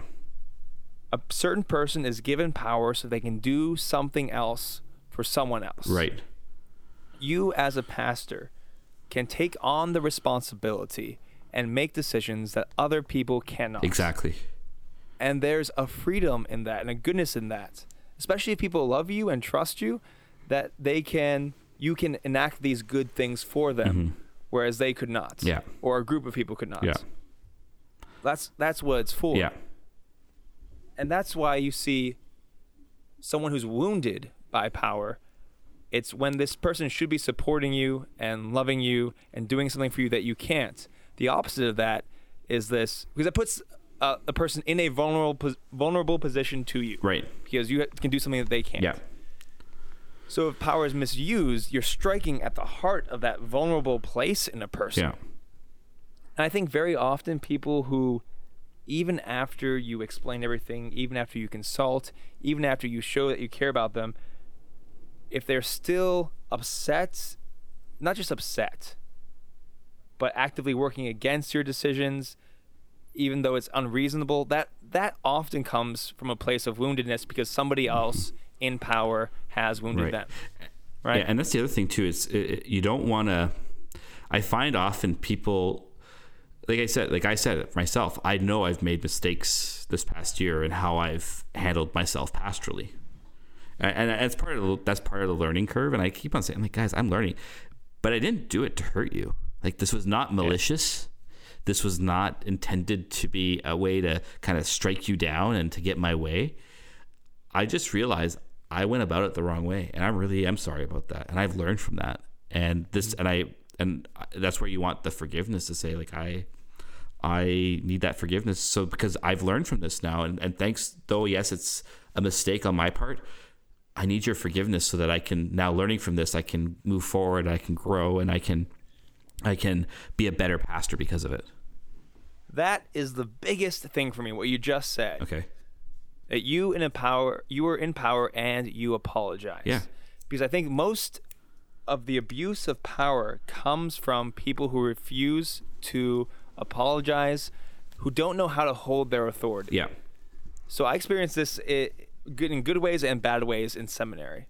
A certain person is given power so they can do something else for someone else. Right. You, as a pastor, can take on the responsibility and make decisions that other people cannot. Exactly. And there's a freedom in that and a goodness in that. Especially if people love you and trust you, that they can you can enact these good things for them, whereas they could not. Mm-hmm. Yeah. Or a group of people could not. Yeah. That's that's what it's for. Yeah. And that's why you see someone who's wounded by power. It's when this person should be supporting you and loving you and doing something for you that you can't. The opposite of that is this because it puts uh, a person in a vulnerable vulnerable position to you. Right. Because you can do something that they can't. Yeah. So if power is misused, you're striking at the heart of that vulnerable place in a person. Yeah. And I think very often people who, even after you explain everything, even after you consult, even after you show that you care about them, if they're still upset, not just upset, but actively working against your decisions, even though it's unreasonable, that that often comes from a place of woundedness because somebody else in power has wounded Right. them. Right? Yeah, and that's the other thing too. Is it, it- you don't want to. I find often people, like I said, like I said it myself. I know I've made mistakes this past year and how I've handled myself pastorally, and, and that's part of the, that's part of the learning curve. And I keep on saying, like, guys, I'm learning, but I didn't do it to hurt you. Like this was not malicious. This was not intended to be a way to kind of strike you down and to get my way. I just realized I went about it the wrong way, and I really am sorry about that. And I've learned from that. And this, and I, and that's where you want the forgiveness to say, like, I, I need that forgiveness. So because I've learned from this now, and, and thanks, though, yes, it's a mistake on my part. I need your forgiveness so that I can now learning from this, I can move forward, I can grow, and I can, I can be a better pastor because of it. That is the biggest thing for me, what you just said. Okay. that you in a power you were in power and you apologize Yeah. because I think most of the abuse of power comes from people who refuse to apologize, who don't know how to hold their authority. Yeah. So I experienced this in good ways and bad ways in seminary.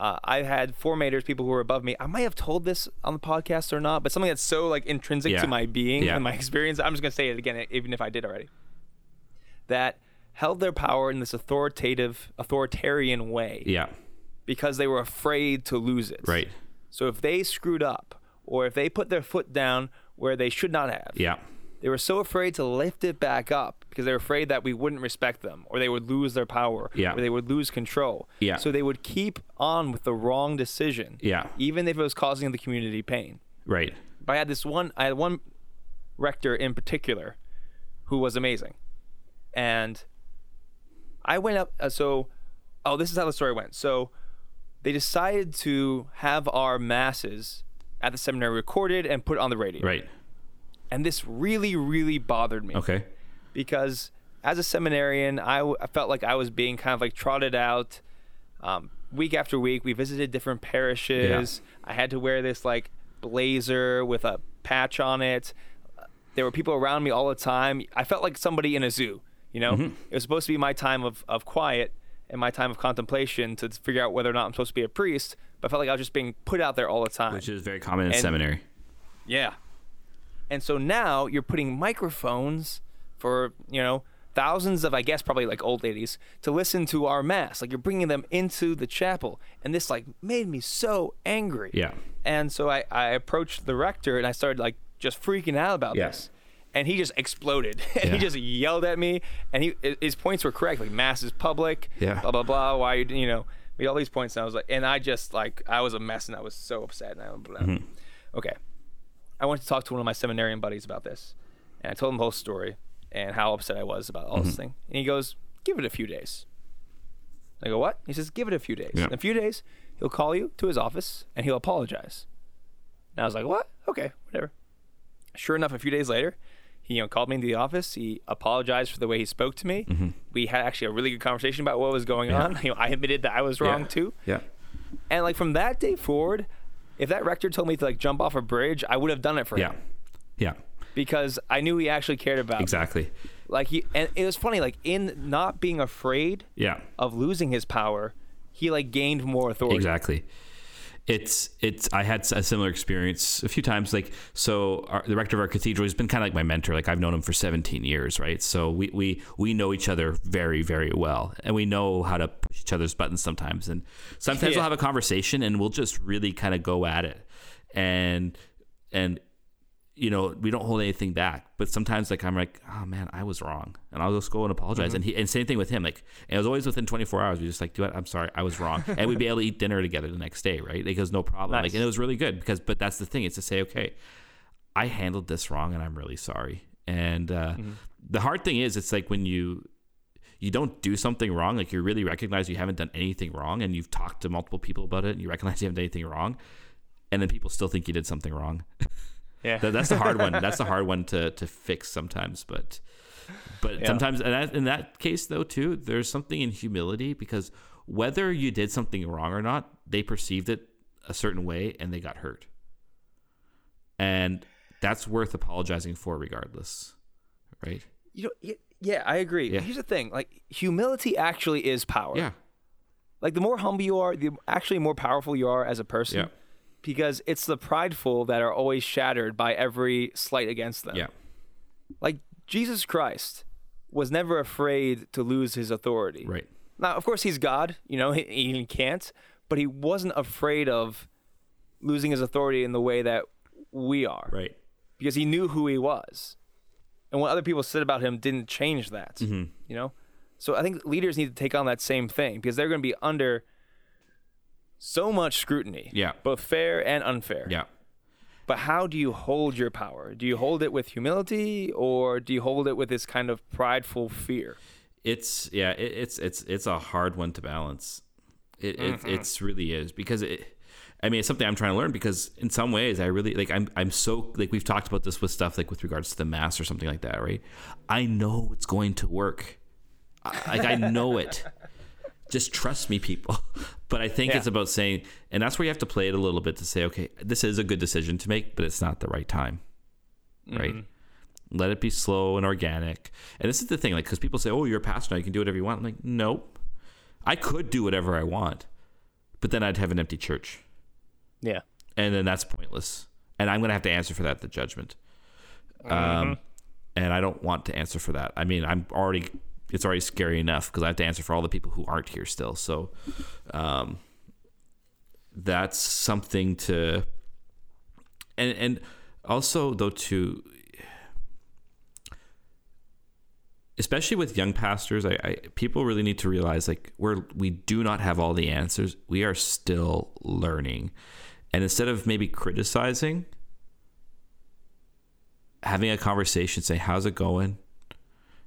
Uh, I had formators, people who were above me. I might have told this on the podcast or not, but something that's so like intrinsic Yeah. to my being Yeah. and my experience. I'm just gonna say it again, even if I did already. That held their power in this authoritative, authoritarian way Yeah. because they were afraid to lose it. Right. So if they screwed up, or if they put their foot down where they should not have, Yeah. they were so afraid to lift it back up because they're afraid that we wouldn't respect them or they would lose their power Yeah. or they would lose control. Yeah. So they would keep on with the wrong decision. Yeah. Even if it was causing the community pain. Right. But I had this one I had one rector in particular who was amazing. And I went up uh, so oh this is how the story went. So they decided to have our masses at the seminary recorded and put on the radio. Right. And this really really bothered me Okay. Because as a seminarian, I, w- I felt like I was being kind of like trotted out um, week after week. We visited different parishes. I had to wear this like blazer with a patch on it. There were people around me all the time. I felt like somebody in a zoo. You know, it was supposed to be my time of, of quiet and my time of contemplation to figure out whether or not I'm supposed to be a priest. But I felt like I was just being put out there all the time. Which is very common in And- seminary. Yeah. And so now you're putting microphones for, you know, thousands of, I guess, probably like old ladies to listen to our mass. Like you're bringing them into the chapel. And this like made me so angry. Yeah. And so I, I approached the rector and I started like just freaking out about Yeah. this. And he just exploded. and Yeah. he just yelled at me. And he his points were correct. Like mass is public. Yeah. Blah blah blah. Why you you know we all these points. And I was like, and I just like I was a mess and I was so upset. And I, Mm-hmm. okay. I went to talk to one of my seminarian buddies about this, and I told him the whole story and how upset I was about all Mm-hmm. this thing. And he goes, "Give it a few days." I go, "What?" He says, "Give it a few days. Yeah. In a few days, he'll call you to his office and he'll apologize." And I was like, "What? Okay, whatever." Sure enough, a few days later, he you know called me into the office. He apologized for the way he spoke to me. We had actually a really good conversation about what was going on. You know, I admitted that I was wrong yeah. too. Yeah. And like from that day forward, if that rector told me to like jump off a bridge, I would have done it for Yeah. him Yeah. Because I knew he actually cared about me. Exactly. Like he and it was funny like in not being afraid Yeah. of losing his power, he like gained more authority. Exactly. It's it's. I had a similar experience a few times. Like so, our, the rector of our cathedral has been kind of like my mentor. Like I've known him for 17 years, right? So we we we know each other very very well, and we know how to push each other's buttons sometimes. And sometimes Yeah. we'll have a conversation, and we'll just really kind of go at it, and and you know, we don't hold anything back. But sometimes, like, I'm like, oh man, I was wrong, and I'll just go and apologize. Mm-hmm. And he, and same thing with him. Like, it was always within 24 hours. We just like, do it. I'm sorry, I was wrong, and we'd be able to eat dinner together the next day, right? Like, it was no problem. Nice. Like, and it was really good because, but that's the thing. It's to say, okay, I handled this wrong, and I'm really sorry. And uh, Mm-hmm. the hard thing is, it's like when you you don't do something wrong, like you really recognize you haven't done anything wrong, and you've talked to multiple people about it, and you recognize you haven't done anything wrong, and then people still think you did something wrong. Yeah. That, that's the hard one. That's the hard one to, to fix sometimes. But but Yeah. sometimes and that, in that case though too, there's something in humility because whether you did something wrong or not, they perceived it a certain way and they got hurt. And that's worth apologizing for regardless. Right? You know, yeah, I agree. Yeah. Here's the thing: like humility actually is power. Yeah. Like the more humble you are, the actually more powerful you are as a person. Yeah. Because it's the prideful that are always shattered by every slight against them. Yeah. Like Jesus Christ was never afraid to lose his authority. Right. Now, of course, he's God. You know, he, he can't, but he wasn't afraid of losing his authority in the way that we are. Right. Because he knew who he was, and what other people said about him didn't change that. Mm-hmm. You know, so I think leaders need to take on that same thing because they're going to be under so much scrutiny. Yeah. both fair and unfair. Yeah. But how do you hold your power? Do you hold it with humility or do you hold it with this kind of prideful fear? it's yeah it, it's it's it's a hard one to balance it Mm-hmm. it it's really is because it I mean, it's something I'm trying to learn because in some ways I really like I'm I'm so like we've talked about this with stuff like with regards to the mass or something like that, right? I know it's going to work. I, like I know it. Just trust me, people. But I think Yeah. it's about saying, and that's where you have to play it a little bit to say, okay, this is a good decision to make, but it's not the right time, right? Let it be slow and organic. And this is the thing, like, because people say, oh, you're a pastor now, you can do whatever you want. I'm like, nope. I could do whatever I want, but then I'd have an empty church. Yeah. and then that's pointless. And I'm going to have to answer for that the judgment. Um, and I don't want to answer for that. I mean, I'm already it's already scary enough because I have to answer for all the people who aren't here still. So, um, that's something to, and and also though to, especially with young pastors, I, I people really need to realize like we're we do not have all the answers. We are still learning, and instead of maybe criticizing, having a conversation, say, "How's it going?"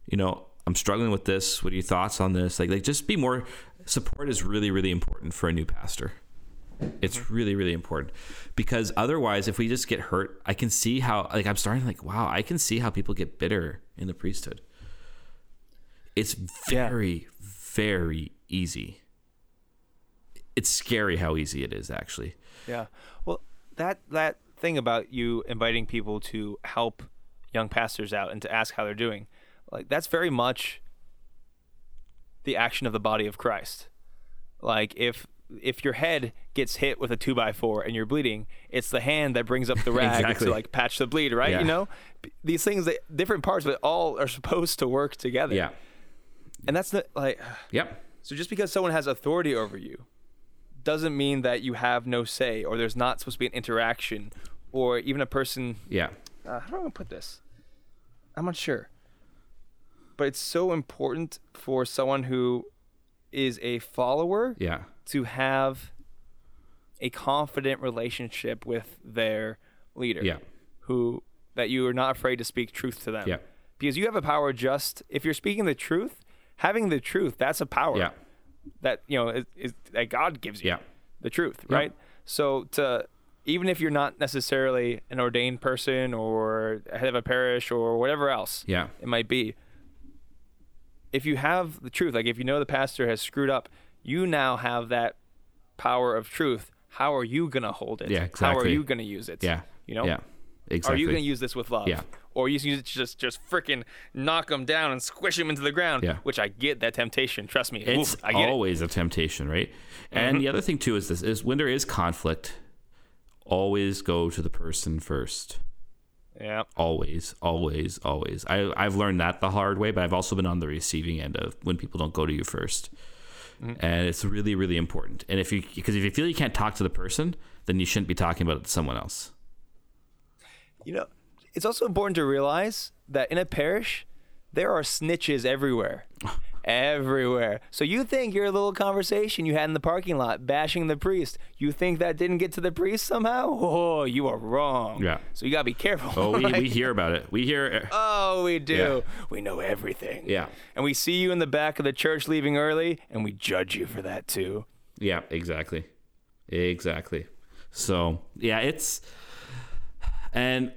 You know, I'm struggling with this. What are your thoughts on this? Like, like just be more. Support is really, really important for a new pastor. It's mm-hmm. really, really important because otherwise, if we just get hurt, I can see how. Like, I'm starting like, wow, I can see how people get bitter in the priesthood. It's Yeah. very, very easy. It's scary how easy it is, actually. Yeah. Well, that that thing about you inviting people to help young pastors out and to ask how they're doing, like that's very much the action of the body of Christ. Like if if your head gets hit with a two by four and you're bleeding, it's the hand that brings up the rag Exactly. to like patch the bleed, right? Yeah. You know, these things that different parts, but all are supposed to work together. Yeah. And that's the like. Yep. So just because someone has authority over you doesn't mean that you have no say or there's not supposed to be an interaction or even a person Yeah. uh, how do I put this? I'm not sure. But it's so important for someone who is a follower Yeah. to have a confident relationship with their leader. Yeah. Who that you are not afraid to speak truth to them. Yeah. Because you have a power just if you're speaking the truth, having the truth, that's a power Yeah. that you know is, is that God gives you Yeah. the truth, Yeah. right? So to even if you're not necessarily an ordained person or head of a parish or whatever else Yeah. it might be, if you have the truth, like if you know the pastor has screwed up, you now have that power of truth. How are you gonna hold it? Yeah, exactly. How are you gonna use it? Yeah. You know. Yeah. Exactly. Are you going to use this with love? Yeah. Or you use it to just just freaking knock them down and squish them into the ground? Yeah. Which I get that temptation. Trust me. It's Oof, I get it. Mm-hmm. always a temptation, right? And the other thing too is this is when there is conflict, always go to the person first. Yeah. Always, always, always. I I've learned that the hard way, but I've also been on the receiving end of when people don't go to you 1st Mm-hmm. And it's really, really important. And if you because if you feel you can't talk to the person, then you shouldn't be talking about it to someone else. You know, it's also important to realize that in a parish, there are snitches everywhere. everywhere. So you think your little conversation you had in the parking lot bashing the priest, you think that didn't get to the priest somehow? Oh, you are wrong. Yeah. So you got to be careful. Oh, we, right? we hear about it. We hear uh, Oh, we do. Yeah. We know everything. Yeah. And we see you in the back of the church leaving early, and we judge you for that too. Yeah, exactly. Exactly. So, yeah, it's and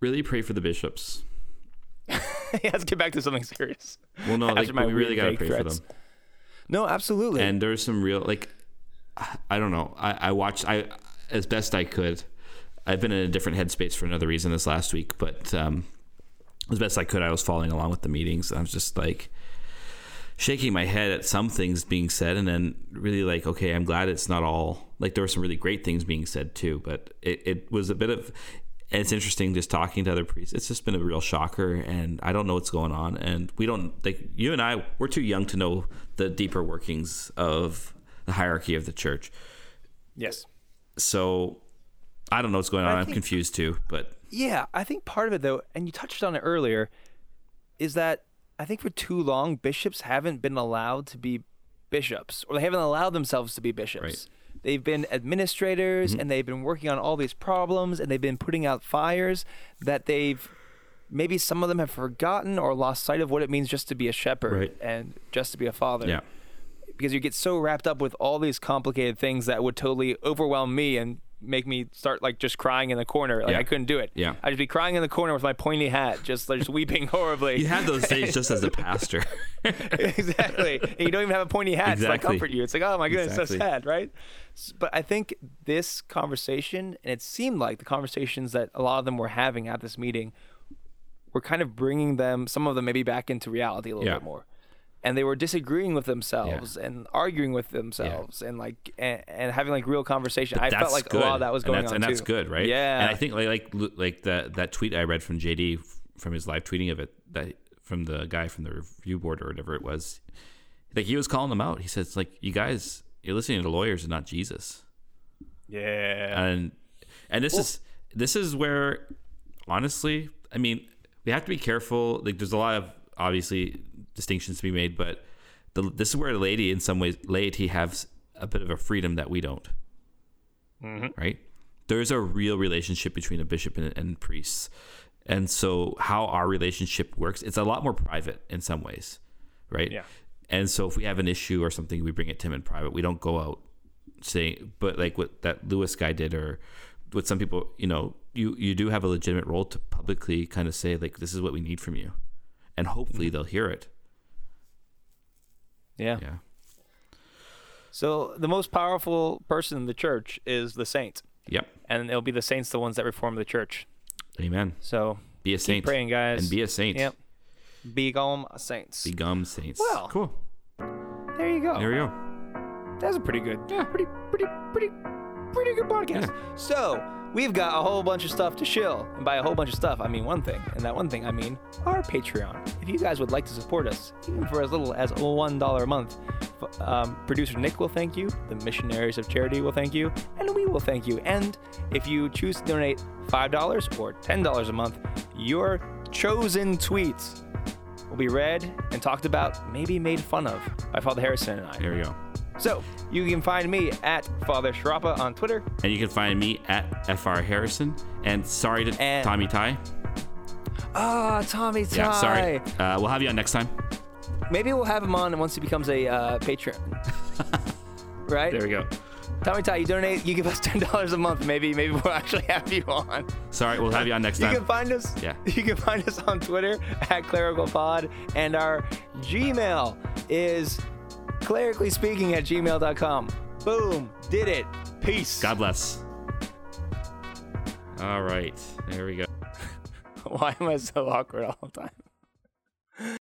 really pray for the bishops. Let's get back to something serious. Well, no, After like we really got to pray threats. for them. No, absolutely. And there's some real like I don't know. I I watched I as best I could. I've been in a different headspace for another reason this last week, but um as best I could I was following along with the meetings. I was just like shaking my head at some things being said and then really like okay i'm glad it's not all like there were some really great things being said too but it, it was a bit of and it's interesting just talking to other priests it's just been a real shocker and i don't know what's going on and we don't like you and i we're too young to know the deeper workings of the hierarchy of the church yes. so i don't know what's going on I i'm confused too but Yeah, I think part of it though, and you touched on it earlier, is that I think for too long bishops haven't been allowed to be bishops, or they haven't allowed themselves to be bishops. Right. They've been administrators, Mm-hmm. and they've been working on all these problems, and they've been putting out fires that they've maybe some of them have forgotten or lost sight of what it means just to be a shepherd Right. and just to be a father yeah because you get so wrapped up with all these complicated things that would totally overwhelm me and make me start like just crying in the corner. Like Yeah. I couldn't do it. Yeah. I'd just be crying in the corner with my pointy hat, just like, just weeping horribly. You have those days just as a pastor. exactly. And you don't even have a pointy hat exactly. to like comfort you. It's like, oh my goodness, Exactly. so sad, right? But I think this conversation, and it seemed like the conversations that a lot of them were having at this meeting, were kind of bringing them, some of them maybe back into reality a little Yeah. bit more. And they were disagreeing with themselves and arguing with themselves and like and, and having like real conversation. I felt like a lot of that was and going that's, on and that's good, right? Yeah. And I think like like like that that tweet I read from JD from his live tweeting of it that from the guy from the review board or whatever it was, like he was calling them out. He says like you guys you're listening to lawyers and not Jesus. yeah. and and this is this is where honestly i mean we have to be careful like there's a lot of obviously distinctions to be made but the, this is where laity in some ways laity has a bit of a freedom that we don't. Mm-hmm. Right? There's a real relationship between a bishop and, and priests. And so how our relationship works it's a lot more private in some ways right? Yeah. and so if we have an issue or something we bring it to him in private. We don't go out saying but like what that lewis guy did or what some people you know you you do have a legitimate role to publicly kind of say like this is what we need from you. And hopefully mm-hmm. they'll hear it yeah. yeah So the most powerful person in the church is the saint. yep And it'll be the saints the ones that reform the church. amen So be a saint praying, guys. and be a saint Yep. Become saints. be gum saints Well. cool there you go. there we go That's a pretty good, yeah, pretty, pretty, pretty, pretty good podcast. So we've got a whole bunch of stuff to shill, and by a whole bunch of stuff, I mean one thing, and that one thing I mean our Patreon. If you guys would like to support us, even for as little as one dollar a month, um, producer Nick will thank you, the Missionaries of Charity will thank you, and we will thank you. And if you choose to donate five dollars or ten dollars a month, your chosen tweets will be read and talked about, maybe made fun of by Father Harrison and I. there we go So you can find me at Father Sciarappa on Twitter. and you can find me at fr harrison and sorry to And- tommy ty Ah, Tommy Ty. yeah sorry uh, we'll have you on next time Maybe we'll have him on once he becomes a uh, patron. right? there we go Tommy Ty, you donate, you give us ten dollars a month. Maybe, maybe we'll actually have you on. sorry we'll have you on next time. You can find us. Yeah. You can find us on Twitter at clericalpod, and our Gmail is clerically speaking at gmail.com. Boom, did it. Peace. god bless all right there we go Why am I so awkward all the time?